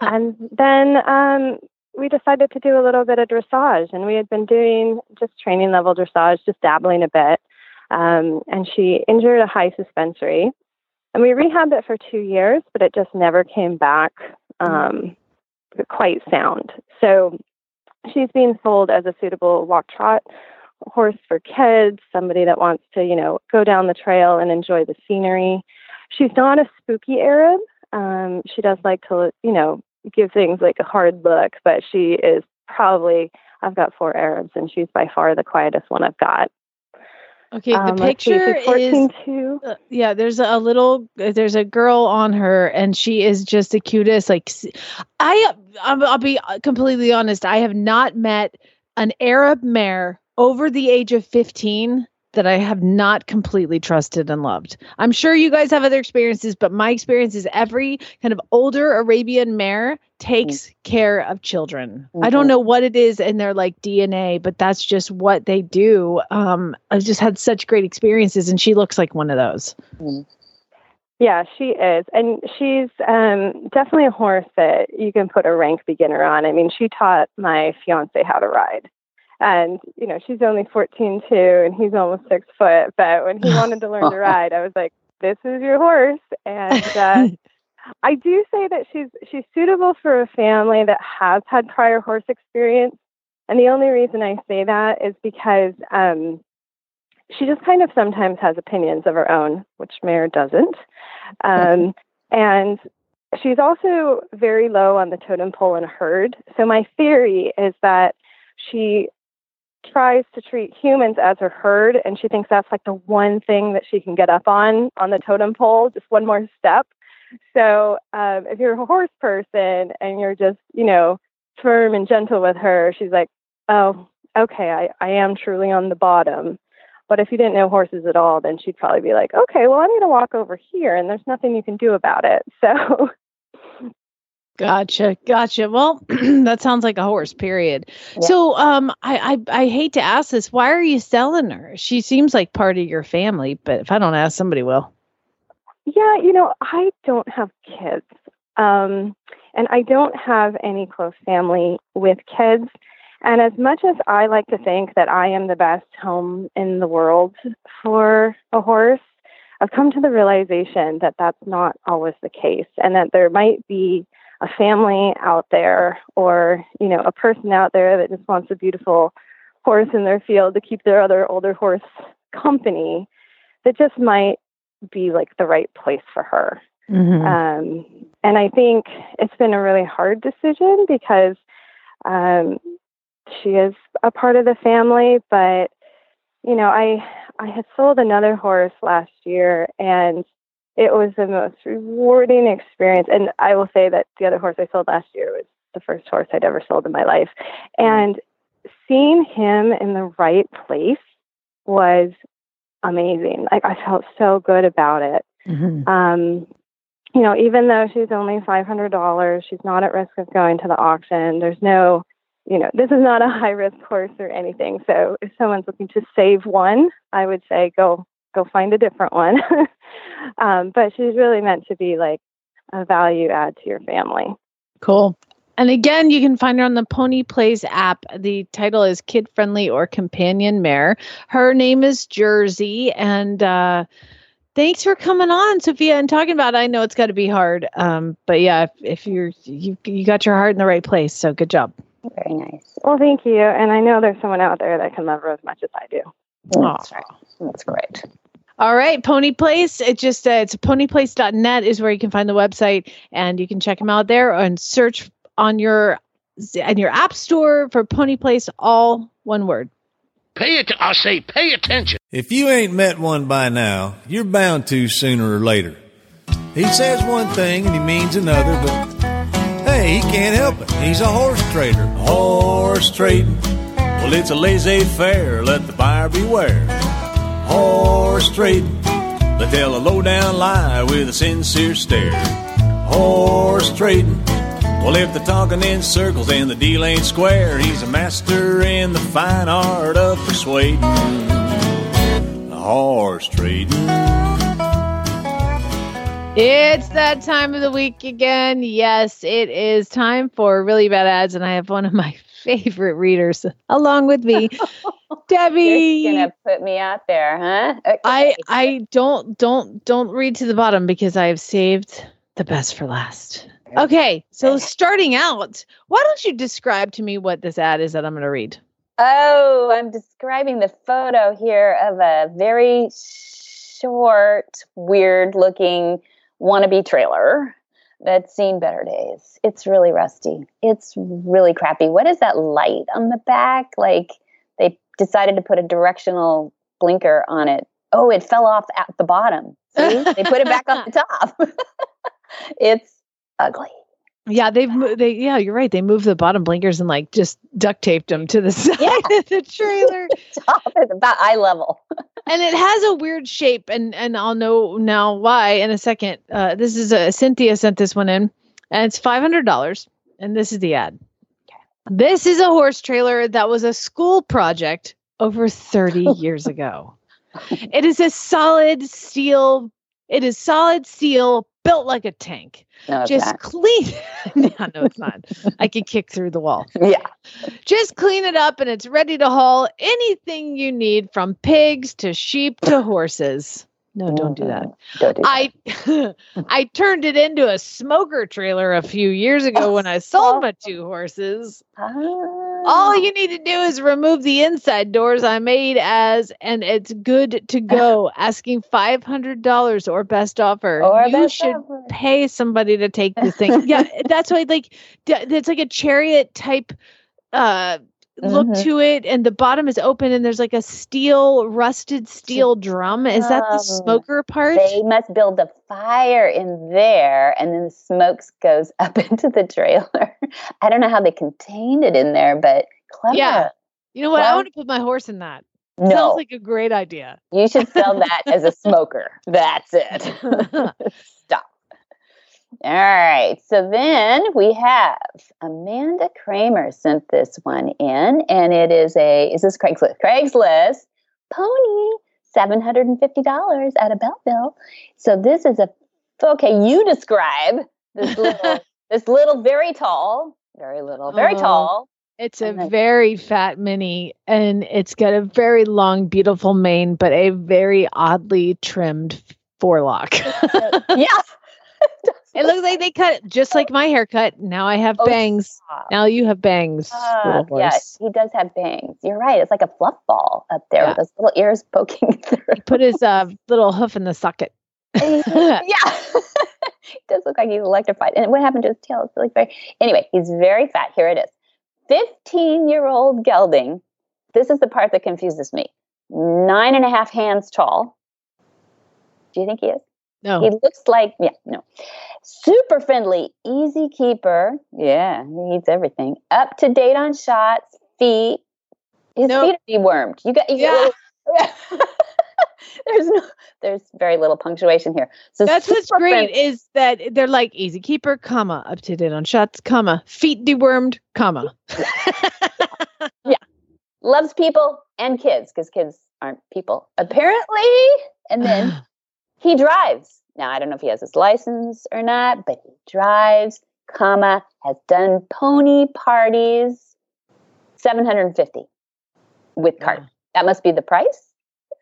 and then um, we decided to do a little bit of dressage, and we had been doing just training level dressage, just dabbling a bit. Um, and she injured a high suspensory, and we rehabbed it for two years, but it just never came back um, quite sound. So she's being sold as a suitable walk trot horse for kids, somebody that wants to, you know, go down the trail and enjoy the scenery. She's not a spooky Arab. Um, she does like to, you know, give things like a hard look, but she is probably I've got four Arabs and she's by far the quietest one I've got. Okay, the um, picture is uh, yeah. There's a little, there's a girl on her, and she is just the cutest. Like, I, I'll be completely honest. I have not met an Arab mare over the age of 15 that I have not completely trusted and loved. I'm sure you guys have other experiences, but my experience is every kind of older Arabian mare takes mm-hmm. care of children. Mm-hmm. I don't mm-hmm. know what it is in their like DNA, but that's just what they do. Um, I've just had such great experiences, and she looks like one of those. Mm-hmm. Yeah, she is. And she's um, definitely a horse that you can put a rank beginner on. I mean, she taught my fiance how to ride and you know she's only 14 too and he's almost six foot but when he wanted to learn to ride i was like this is your horse. And uh, i do say that she's she's suitable for a family that has had prior horse experience. And the only reason i say that is because um, she just kind of sometimes has opinions of her own which mare doesn't. Um, and she's also very low on the totem pole in herd. So my theory is that she tries to treat humans as her herd and she thinks that's like the one thing that she can get up on on the totem pole just one more step So um, if you're a horse person and you're just, you know, firm and gentle with her, she's like, oh, okay, I, I am truly on the bottom. But if you didn't know horses at all, then she'd probably be like, okay, well, I'm going to walk over here and there's nothing you can do about it. So Gotcha, gotcha. Well, that sounds like a horse. Period. Yeah. So, um, I, I I hate to ask this. Why are you selling her? She seems like part of your family, but if I don't ask, somebody will. Yeah, you know, I don't have kids, um, and I don't have any close family with kids. And as much as I like to think that I am the best home in the world for a horse, I've come to the realization that that's not always the case, and that there might be a family out there or you know a person out there that just wants a beautiful horse in their field to keep their other older horse company that just might be like the right place for her mm-hmm. um, and i think it's been a really hard decision because um, she is a part of the family but you know i i had sold another horse last year and it was the most rewarding experience. And I will say that the other horse I sold last year was the first horse I'd ever sold in my life. And seeing him in the right place was amazing. Like I felt so good about it. Mm-hmm. Um, you know, even though she's only five hundred dollars, she's not at risk of going to the auction. There's no, you know, this is not a high risk horse or anything. So if someone's looking to save one, I would say go go find a different one. um, but she's really meant to be like a value add to your family. Cool. And again, you can find her on the Pony Place app. The title is Kid Friendly or Companion Mare. Her name is Jersey. And uh, thanks for coming on, Sophia, and talking about. It. I know it's got to be hard, um, but yeah, if, if you're you you got your heart in the right place, so good job. Very nice. Well, thank you. And I know there's someone out there that can love her as much as I do. That's right. That's great. All right, Pony Place. It just uh, it's ponyplace.net is where you can find the website and you can check them out there and search on your on your app store for Pony Place all one word. Pay it I say pay attention. If you ain't met one by now, you're bound to sooner or later. He says one thing and he means another, but hey, he can't help it. He's a horse trader. Horse trading. Well, it's a laissez-faire. Let the buyer beware horse trading. They tell a low down lie with a sincere stare. Horse trading. Well, if they're talking in circles and the deal ain't square, he's a master in the fine art of persuading. Horse trading. It's that time of the week again. Yes, it is time for really bad ads, and I have one of my favorite readers along with me. Debbie, You're gonna put me out there, huh? Okay. I I don't don't don't read to the bottom because I have saved the best for last. Okay, so starting out, why don't you describe to me what this ad is that I'm going to read? Oh, I'm describing the photo here of a very short, weird looking wannabe trailer that's seen better days. It's really rusty. It's really crappy. What is that light on the back? Like they decided to put a directional blinker on it. Oh, it fell off at the bottom. See? they put it back on the top. it's ugly. Yeah, they've they yeah, you're right. They moved the bottom blinkers and like just duct taped them to the side yeah. of the trailer. Top at about eye level. And it has a weird shape and and I'll know now why in a second. Uh, this is a Cynthia sent this one in and it's $500 and this is the ad. This is a horse trailer that was a school project over 30 years ago. It is a solid steel it is solid steel built like a tank. No, Just not. clean. no, no, it's not. I can kick through the wall. Yeah. Just clean it up and it's ready to haul anything you need from pigs to sheep to horses. No, don't do that. Don't do that. I I turned it into a smoker trailer a few years ago when I sold my two horses. Ah. All you need to do is remove the inside doors I made as and it's good to go. Asking five hundred dollars or best offer. Or you best should offer. pay somebody to take this thing. yeah, that's why like it's like a chariot type uh look Mhm. to it, and the bottom is open, and there's like a steel, rusted steel drum. Is that the Um, smoker part? They must build a fire in there, and then the smoke goes up into the trailer. I don't know how they contained it in there, but clever. Yeah. You know what? I want to put my horse in that. No, Sounds like a great idea. you should sell that as a smoker. That's it. Stop. All right. So then we have Amanda Kramer sent this one in, and it is a is this Craigslist? Craigslist pony, seven hundred and fifty dollars out of Belleville. So this is a okay. You describe this little this little very tall, very little, very Oh. tall. It's a then- very fat mini, and it's got a very long, beautiful mane, but a very oddly trimmed forelock. Uh, yeah. It looks like they cut just like my haircut. Now I have Oh, bangs. stop. Now you have bangs. Ah, little yeah, he does have bangs. You're right. It's like a fluff ball up there with those little ears poking through. He put his uh, little hoof in the socket. yeah. he does look like he's electrified. And what happened to his tail? It's like very anyway, he's very fat. Here it is. 15 year old gelding. This is the part that confuses me. Nine and a half hands tall. Do you think he is? No. He looks like, yeah, no. Super friendly, easy keeper. Yeah, he eats everything. Up to date on shots, feet. His feet are dewormed. You got, you Yeah. there's no, there's very little punctuation here. So That's what's great friendly. is that they're like easy keeper, comma, up to date on shots, comma, feet dewormed, comma. Yeah. Loves people and kids because kids aren't people apparently. And then he drives. Now I don't know if he has his license or not, but he drives, comma, has done pony parties, 750 with cart. That must be the price?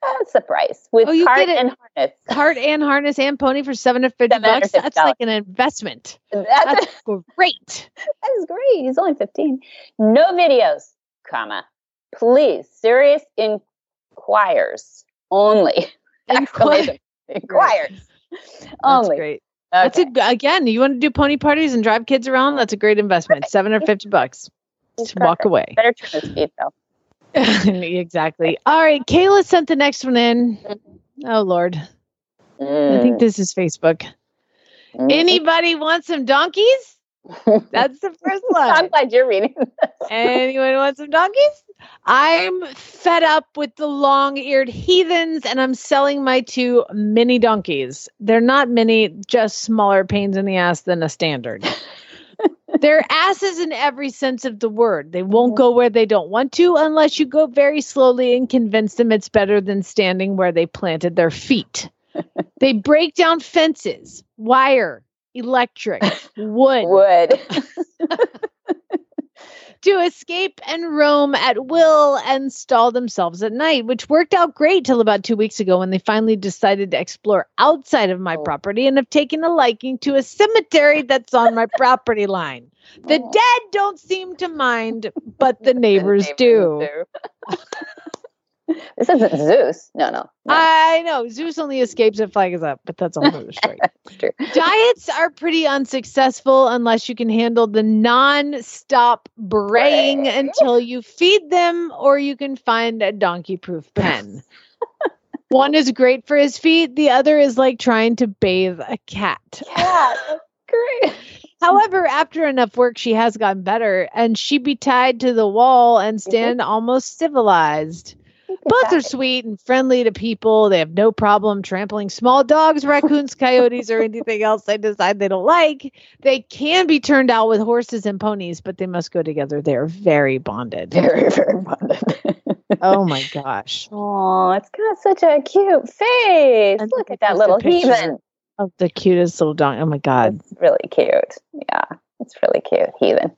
That's the price. With Oh, cart and harness. Cart and harness and pony for 750 bucks. That's like an investment. That's, That's great. that is great. He's only 15. No videos, comma. Please, serious inquires only. Inquires. That's Only. great. That's a, again, you want to do pony parties and drive kids around? That's a great investment. 750 bucks. Just walk away. Better trim his feet though. exactly. All right. Kayla sent the next one in. Oh, Lord. I Mm. think this is Facebook. Anybody want some donkeys? That's the first one. I'm glad you're reading. Anyone want some donkeys? I'm fed up with the long eared heathens and I'm selling my two mini donkeys. They're not mini, just smaller pains in the ass than a standard. They're asses in every sense of the word. They won't go where they don't want to unless you go very slowly and convince them it's better than standing where they planted their feet. they break down fences, wire, electric, wood. Wood. to escape and roam at will and stall themselves at night, which worked out great till about two weeks ago when they finally decided to explore outside of my oh. property and have taken a liking to a cemetery that's on my property line. The dead don't seem to mind, but the neighbors, do. this isn't Zeus. No, no. I know Zeus only escapes if flag is up, but that's all story. True. Diets are pretty unsuccessful unless you can handle the non-stop braying until you feed them, or you can find a donkey-proof pen. One is great for his feet. The other is like trying to bathe a cat. Yeah, great. However, after enough work, she has gotten better, and she be tied to the wall and mm-hmm. stand almost civilized. Both are sweet and friendly to people. They have no problem trampling small dogs, raccoons, coyotes, or anything else they decide they don't like. They can be turned out with horses and ponies, but they must go together. They are very bonded. Very, very bonded. oh my gosh. Oh, it's got such a cute face. Look at that little heathen. Of the cutest little dog. Oh my God. It's really cute. Yeah, it's really cute. Heathen.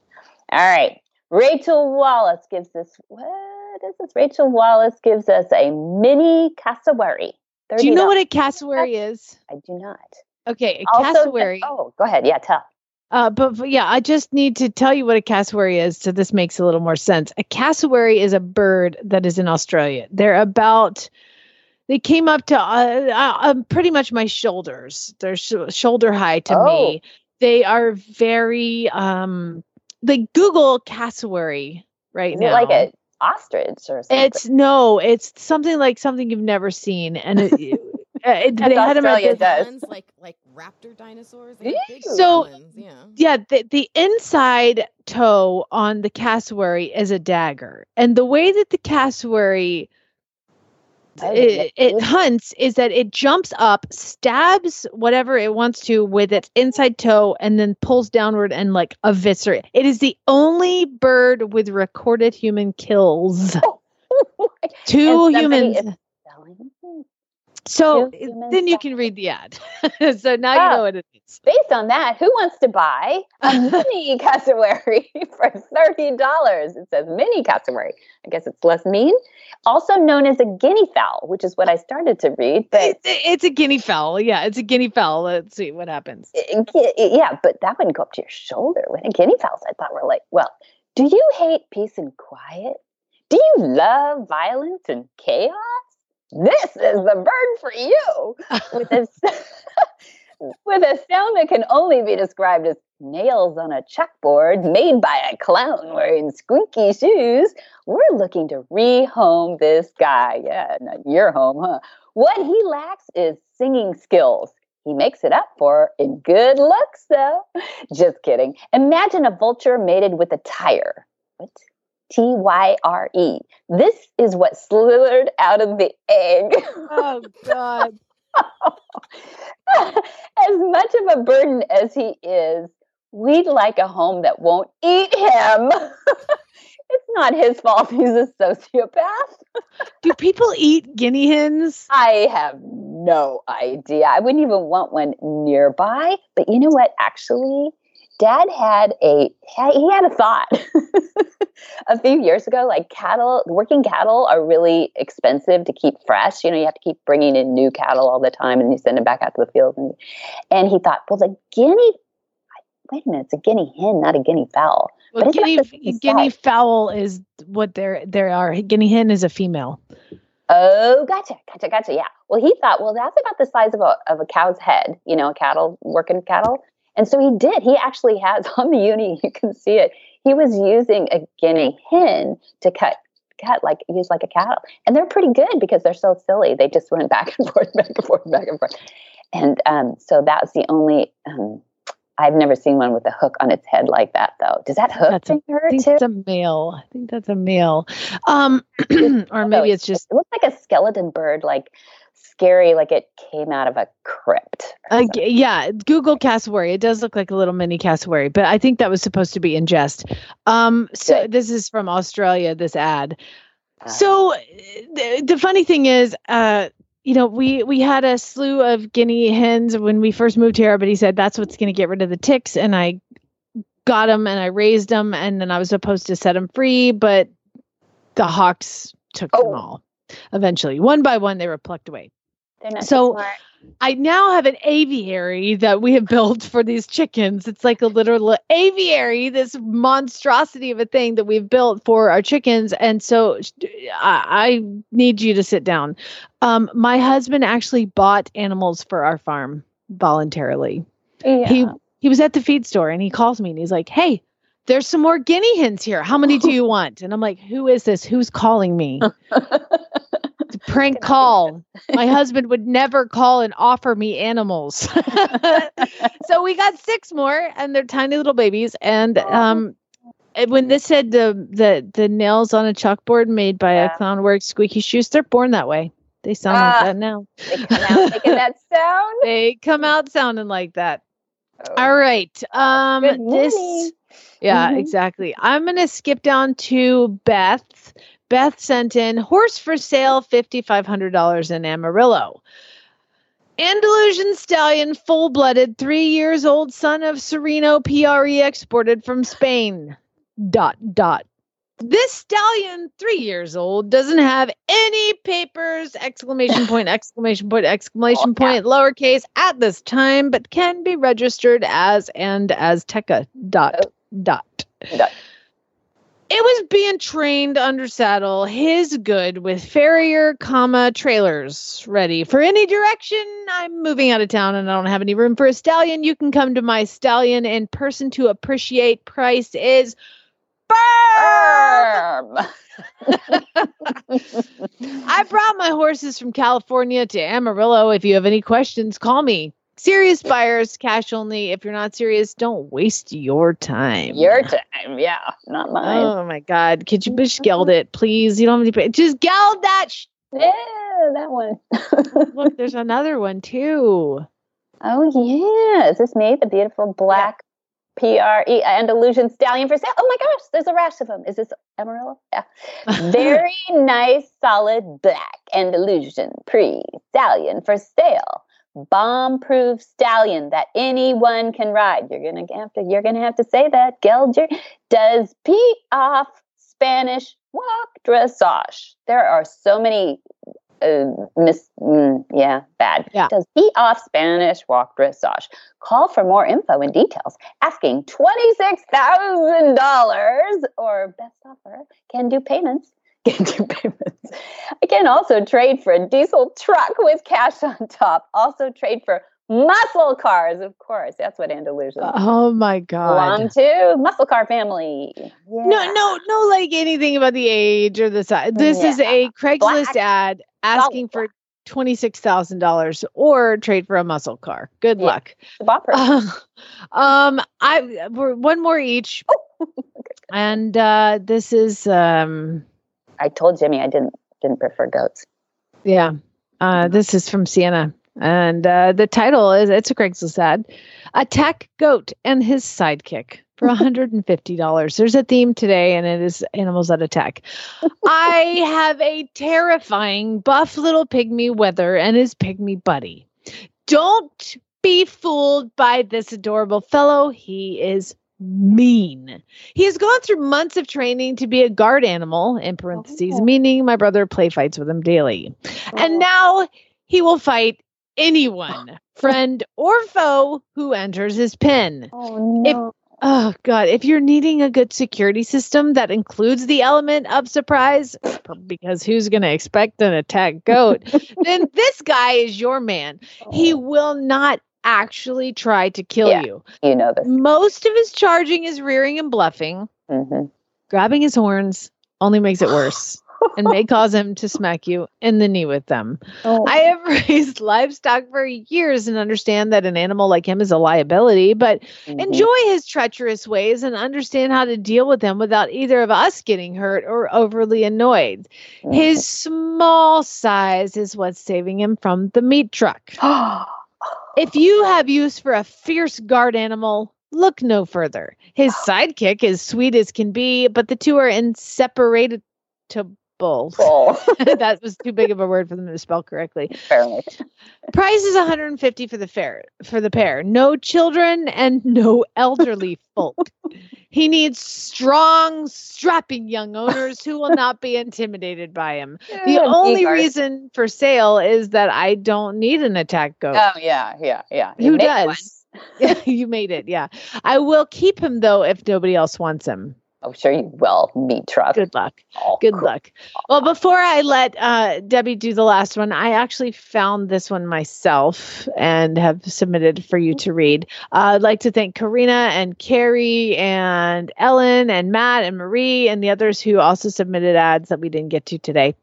All right. Rachel Wallace gives this. What is? Rachel Wallace gives us a mini cassowary. Do you know what a cassowary is? I do not. Okay, a Also, cassowary. Oh, go ahead. Yeah, tell. Uh, but, but yeah, I just need to tell you what a cassowary is, so this makes a little more sense. A cassowary is a bird that is in Australia. They're about, they came up to uh, uh, um, pretty much my shoulders. They're sh- shoulder high to me. They are very, um, like Google cassowary right Is now. it like a ostrich or something? It's no, it's something like something you've never seen, and it, uh, it, it- they had them at Australia this- Ones like like raptor dinosaurs. They have big So ones, yeah. yeah, the, the inside toe on the cassowary is a dagger, and the way that the cassowary it, it hunts is that it jumps up, stabs whatever it wants to with its inside toe, and then pulls downward and like eviscerate. It is the only bird with recorded human kills. Oh, Two somebody humans. is So then you can read the ad. so now you Oh. know what it is. Based on that, who wants to buy a mini cassowary for thirty dollars? It says mini cassowary. I guess it's less mean. Also known as a guinea fowl, which is what I started to read. But It's, it's a guinea fowl. Yeah, it's a guinea fowl. Let's see what happens. yeah, but that wouldn't go up to your shoulder. When guinea fowls, I thought were like, well, do you hate peace and quiet? Do you love violence and chaos? This is the bird for you. With a, with a sound that can only be described as nails on a chalkboard made by a clown wearing squeaky shoes, we're looking to rehome this guy. Yeah, not your home, huh? What he lacks is singing skills. He makes it up for in good looks, though. Just kidding. Imagine a vulture mated with a tire. What? T Y R E. This is what slithered out of the egg. Oh God. as much of a burden as he is, we'd like a home that won't eat him. it's not his fault he's a sociopath. Do people eat guinea hens? I have no idea. I wouldn't even want one nearby. But you know what? Actually, Dad had a he had a thought a few years ago. Like cattle, working cattle are really expensive to keep fresh. You know, you have to keep bringing in new cattle all the time, and you send them back out to the field. And, and he thought, well, the guinea. Wait a minute, it's a guinea hen, not a guinea fowl. Well, But guinea guinea size. fowl is what they're they are. A guinea hen is a female. Oh, gotcha, gotcha, gotcha. Yeah. Well, he thought, well, that's about the size of a of a cow's head. You know, a cattle working cattle. And so he did. He actually has on the uni. You can see it. He was using a guinea hen to cut cut like use like a cattle, and they're pretty good because they're so silly. They just went back and forth, back and forth, back and forth. And um, so that's the only. Um, I've never seen one with a hook on its head like that, though. Does that hook That's a, I think too? that's a male. I think that's a male. Um, or maybe it's just It looks like a skeleton bird, like scary, like it came out of a crypt. Uh, yeah, Google cassowary. It does look like a little mini cassowary, but I think that was supposed to be in jest. Um, so this is from Australia. This ad. So uh, the, the funny thing is, uh, you know, we we had a slew of guinea hens when we first moved here, but he said that's what's going to get rid of the ticks, and I got them and I raised them, and then I was supposed to set them free, but the hawks took them all. Eventually, one by one, they were plucked away. So. I now have an aviary that we have built for these chickens. It's like a literal aviary, this monstrosity of a thing that we've built for our chickens. And so I, I need you to sit down. Um, my husband actually bought animals for our farm voluntarily. He he was at the feed store and he calls me and he's like, "Hey, there's some more guinea hens here. How many do you want?" And I'm like, "Who is this? Who's calling me?" It's a prank call. My husband would never call and offer me animals. so we got six more and they're tiny little babies and um and when this said the the the nails on a chalkboard made by a clown wearing squeaky shoes, they're born that way. They sound Ah, like that now. They come out making that sound. They come out sounding like that. All right. Um Good this morning. Yeah, Mhm. exactly. I'm going to skip down to Beth. Beth sent in horse for sale $5500 in Amarillo. Andalusian stallion, full blooded, three years old son of Sereno PRE exported from Spain. Dot, dot. This stallion, three years old, doesn't have any papers! Exclamation point, exclamation point, exclamation point, lowercase at this time, but can be registered as and as Azteca. Dot, dot. Dot. It was being trained under saddle, his good with farrier, comma, trailers ready for any direction. I'm moving out of town and I don't have any room for a stallion. You can come to my stallion in person to appreciate. Price is firm. I brought my horses from California to Amarillo. If you have any questions, call me. Serious buyers, cash only. If you're not serious, don't waste your time. Your time, yeah, not mine. Oh my God. Could you just geld it, please? You don't have to pay. Just geld that. Sh- yeah, that one. Look, there's another one too. Oh, yeah. Is this me? The beautiful black P R E uh, Andalusian stallion for sale. Oh my gosh, there's a rash of them. Is this Amarillo? Yeah. Very nice, solid black Andalusian pre stallion for sale. Bomb proof stallion that anyone can ride. You're gonna have to you're gonna have to say that. Gelger does pee off Spanish walk dressage. There are so many uh, miss, mm, yeah, bad. Yeah. Does be off Spanish walk dressage. Call for more info and details. Asking $26,000 or best offer can do payments. Do payments. I can also trade for a diesel truck with cash on top. Also trade for muscle cars, of course. That's what Andalusian Oh my God. belong to. Muscle car family. No, no, no, like anything about the age or the size. This is a Craigslist Black. ad asking for twenty-six thousand dollars or trade for a muscle car. Good Yeah. luck. Bopper. um, I one more each, and uh, this is um, I told Jimmy I didn't didn't prefer goats. yeah, uh, this is from Sienna, and uh, the title is it's a Craigslist ad, "Attack Goat and His Sidekick." For $150. There's a theme today, and it is animals that attack. I have a terrifying buff little pygmy wether and his pygmy buddy. Don't be fooled by this adorable fellow. He is mean. He has gone through months of training to be a guard animal, in parentheses, oh. meaning my brother play fights with him daily. And oh. now he will fight anyone, friend or foe, who enters his pen. Oh If Oh God! If you're needing a good security system that includes the element of surprise, because who's going to expect an attack goat? then this guy is your man. He oh. will not actually try to kill Yeah, you. You know this. Most of his charging is rearing and bluffing. Mhm. Grabbing his horns only makes it worse and may cause him to smack you in the knee with them. Oh. I have raised livestock for years and understand that an animal like him is a liability, but Mhm. enjoy his treacherous ways and understand how to deal with them without either of us getting hurt or overly annoyed. His small size is what's saving him from the meat truck. if you have use for a fierce guard animal, look no further. His oh. sidekick is sweet as can be, but the two are inseparable. that was too big of a word for them to spell correctly. Apparently. Price is 150 for the fair for the pair. No children and no elderly folk. He needs strong, strapping young owners who will not be intimidated by him. The only reason for sale is that I don't need an attack goat. Oh yeah, yeah, yeah. You Who does? Yeah, you made it. Yeah. I will keep him though if nobody else wants him. Oh, sure you will, meat truck. Good luck. Oh, Good cool. luck. Well, before I let uh, Debbie do the last one, I actually found this one myself and have submitted for you to read. Uh, I'd like to thank Karina and Carrie and Ellen and Matt and Marie and the others who also submitted ads that we didn't get to today.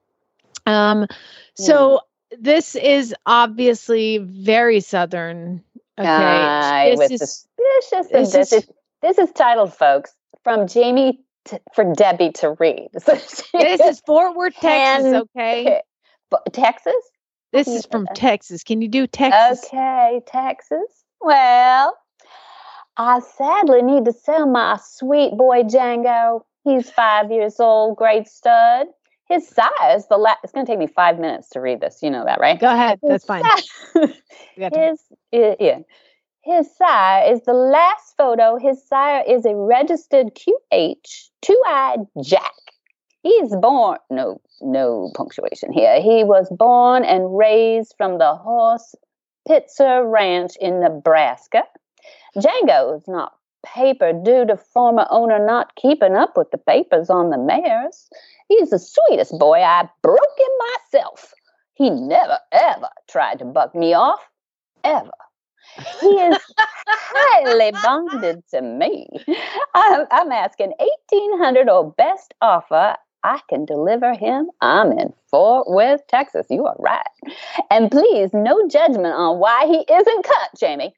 Um, so this is obviously very southern. Okay, I was This is- suspicious this this. is- Is, this is titled, folks, from Jamie t- for Debbie to read. So this is Fort Worth, Texas. Okay, Texas? this is from Texas. Can you do Texas? Okay, Texas. Well, I sadly need to sell my sweet boy Django. He's five years old, great stud. His size, the la- it's going to take me five minutes to read this. You know that, right? Go ahead. That's fine. si- We got time. his, yeah. His sire is the last photo. His sire is a registered QH, two-eyed Jack. He's born, no, no punctuation here. He was born and raised from the Horse Pitzer Ranch in Nebraska. Django is not paper due to former owner not keeping up with the papers on the mares. He's the sweetest boy. I broke him myself. He never, ever tried to buck me off. Ever. He is highly bonded to me. I'm, I'm asking 1800 or best offer. I can deliver him. I'm in Fort Worth, Texas. You are right. And please, no judgment on why he isn't cut, Jamie.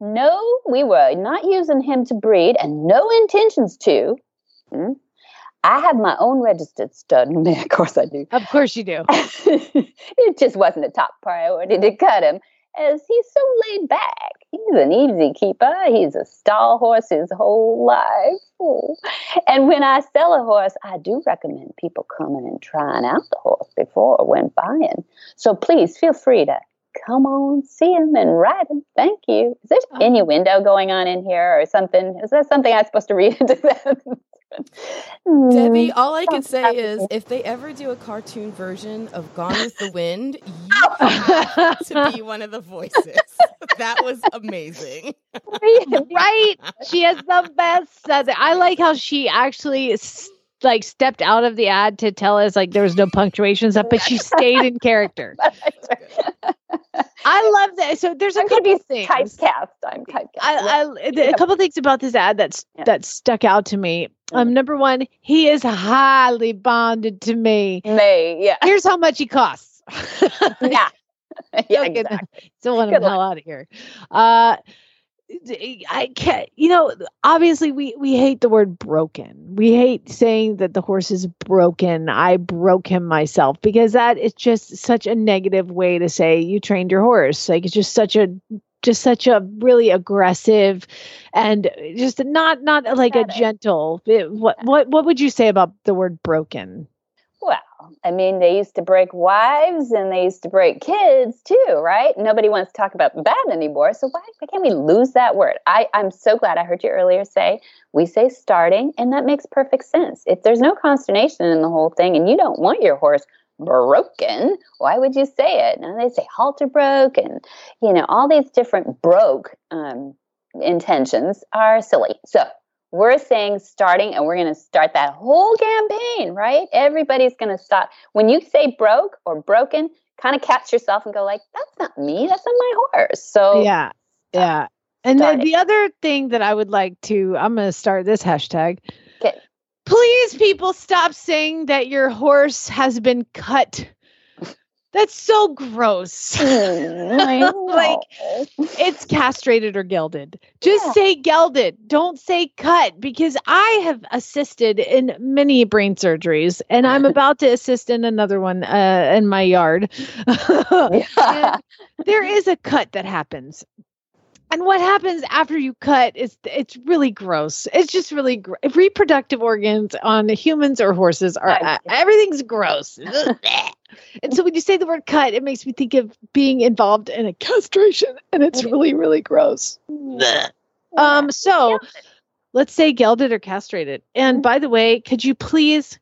No, we were not using him to breed and no intentions to. Hmm? I have my own registered stud. of course I do. Of course you do. it just wasn't a top priority to cut him as he's so laid back. He's an easy keeper. He's a stall horse his whole life. And when I sell a horse, I do recommend people coming and trying out the horse before when buying. So please feel free to come on, see him and ride him. Thank you. Is there oh. innuendo going on in here or something? Is that something I'm supposed to read into that? Debbie, mm. all I can say is if they ever do a cartoon version of Gone with the Wind, you have to be one of the voices. That was amazing. right? She has the best. I like how she actually like stepped out of the ad to tell us like there was no punctuation stuff, but she stayed in character. I love that. So there's a I'm couple things. Typecast. I'm typecast. I, I, a couple things about this ad that's yeah. that stuck out to me. Um, number one, he is highly bonded to me. Me, yeah. Here's how much he costs. yeah. yeah, exactly. Still want him hell out of here. Uh, I can't, you know, obviously we, we hate the word broken. We hate saying that the horse is broken. I broke him myself because that is just such a negative way to say you trained your horse. Like it's just such a just such a really aggressive and just not not like a gentle eh, what what what would you say about the word broken well, I mean, they used to break wives and they used to break kids too, right? Nobody wants to talk about that anymore. So why, why can't we lose that word? I, I'm so glad I heard you earlier say we say starting, and that makes perfect sense. If there's no consternation in the whole thing and you don't want your horse broken, why would you say it? Now they say halter broke and you know, all these different broke um, intentions are silly. So we're saying starting, and we're going to start that whole campaign, right? Everybody's going to stop. When you say broke or broken, kind of catch yourself and go like, "That's not me. That's not my horse." So yeah, yeah. And then the other thing that I would like to, I'm going to start this hashtag. Okay. Please, people, stop saying that your horse has been cut that's so gross. Like it's castrated or gelded. Just yeah. say gelded. Don't say cut because I have assisted in many brain surgeries and I'm about to assist in another one uh, in my yard. there is a cut that happens and what happens after you cut is it's really gross. It's just really gr- reproductive organs on humans or horses are uh, everything's gross. and so when you say the word cut, it makes me think of being involved in a castration, and it's really really gross. um. So let's say gelded or castrated. And mm-hmm. by the way, could you please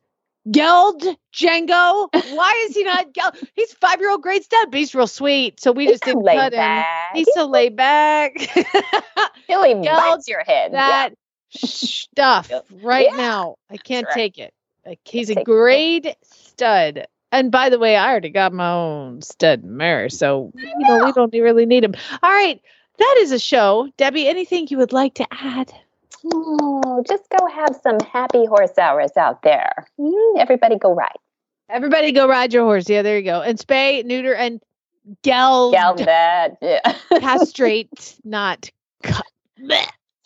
Geld Django. Why is he not Geld? He's five year old great stud, but he's real sweet. So we he's just didn't cut him. He's, he's so laid back. Billy bites your head. That yeah. stuff right yeah. now. I can't right. take it. Like, he's a grade stud. And by the way, I already got my own stud mare, so you know we don't really need him. All right, that is a show. Debbie, anything you would like to add? Hmm. Just go have some happy horse hours out there. Mm, everybody go ride. Everybody go ride your horse. Yeah, there you go. And spay, neuter, and geld. Geld that. Yeah. castrate, not cut.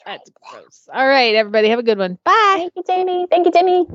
That's gross. All right, everybody. Have a good one. Bye. Thank you, Jamie. Thank you, Jamie.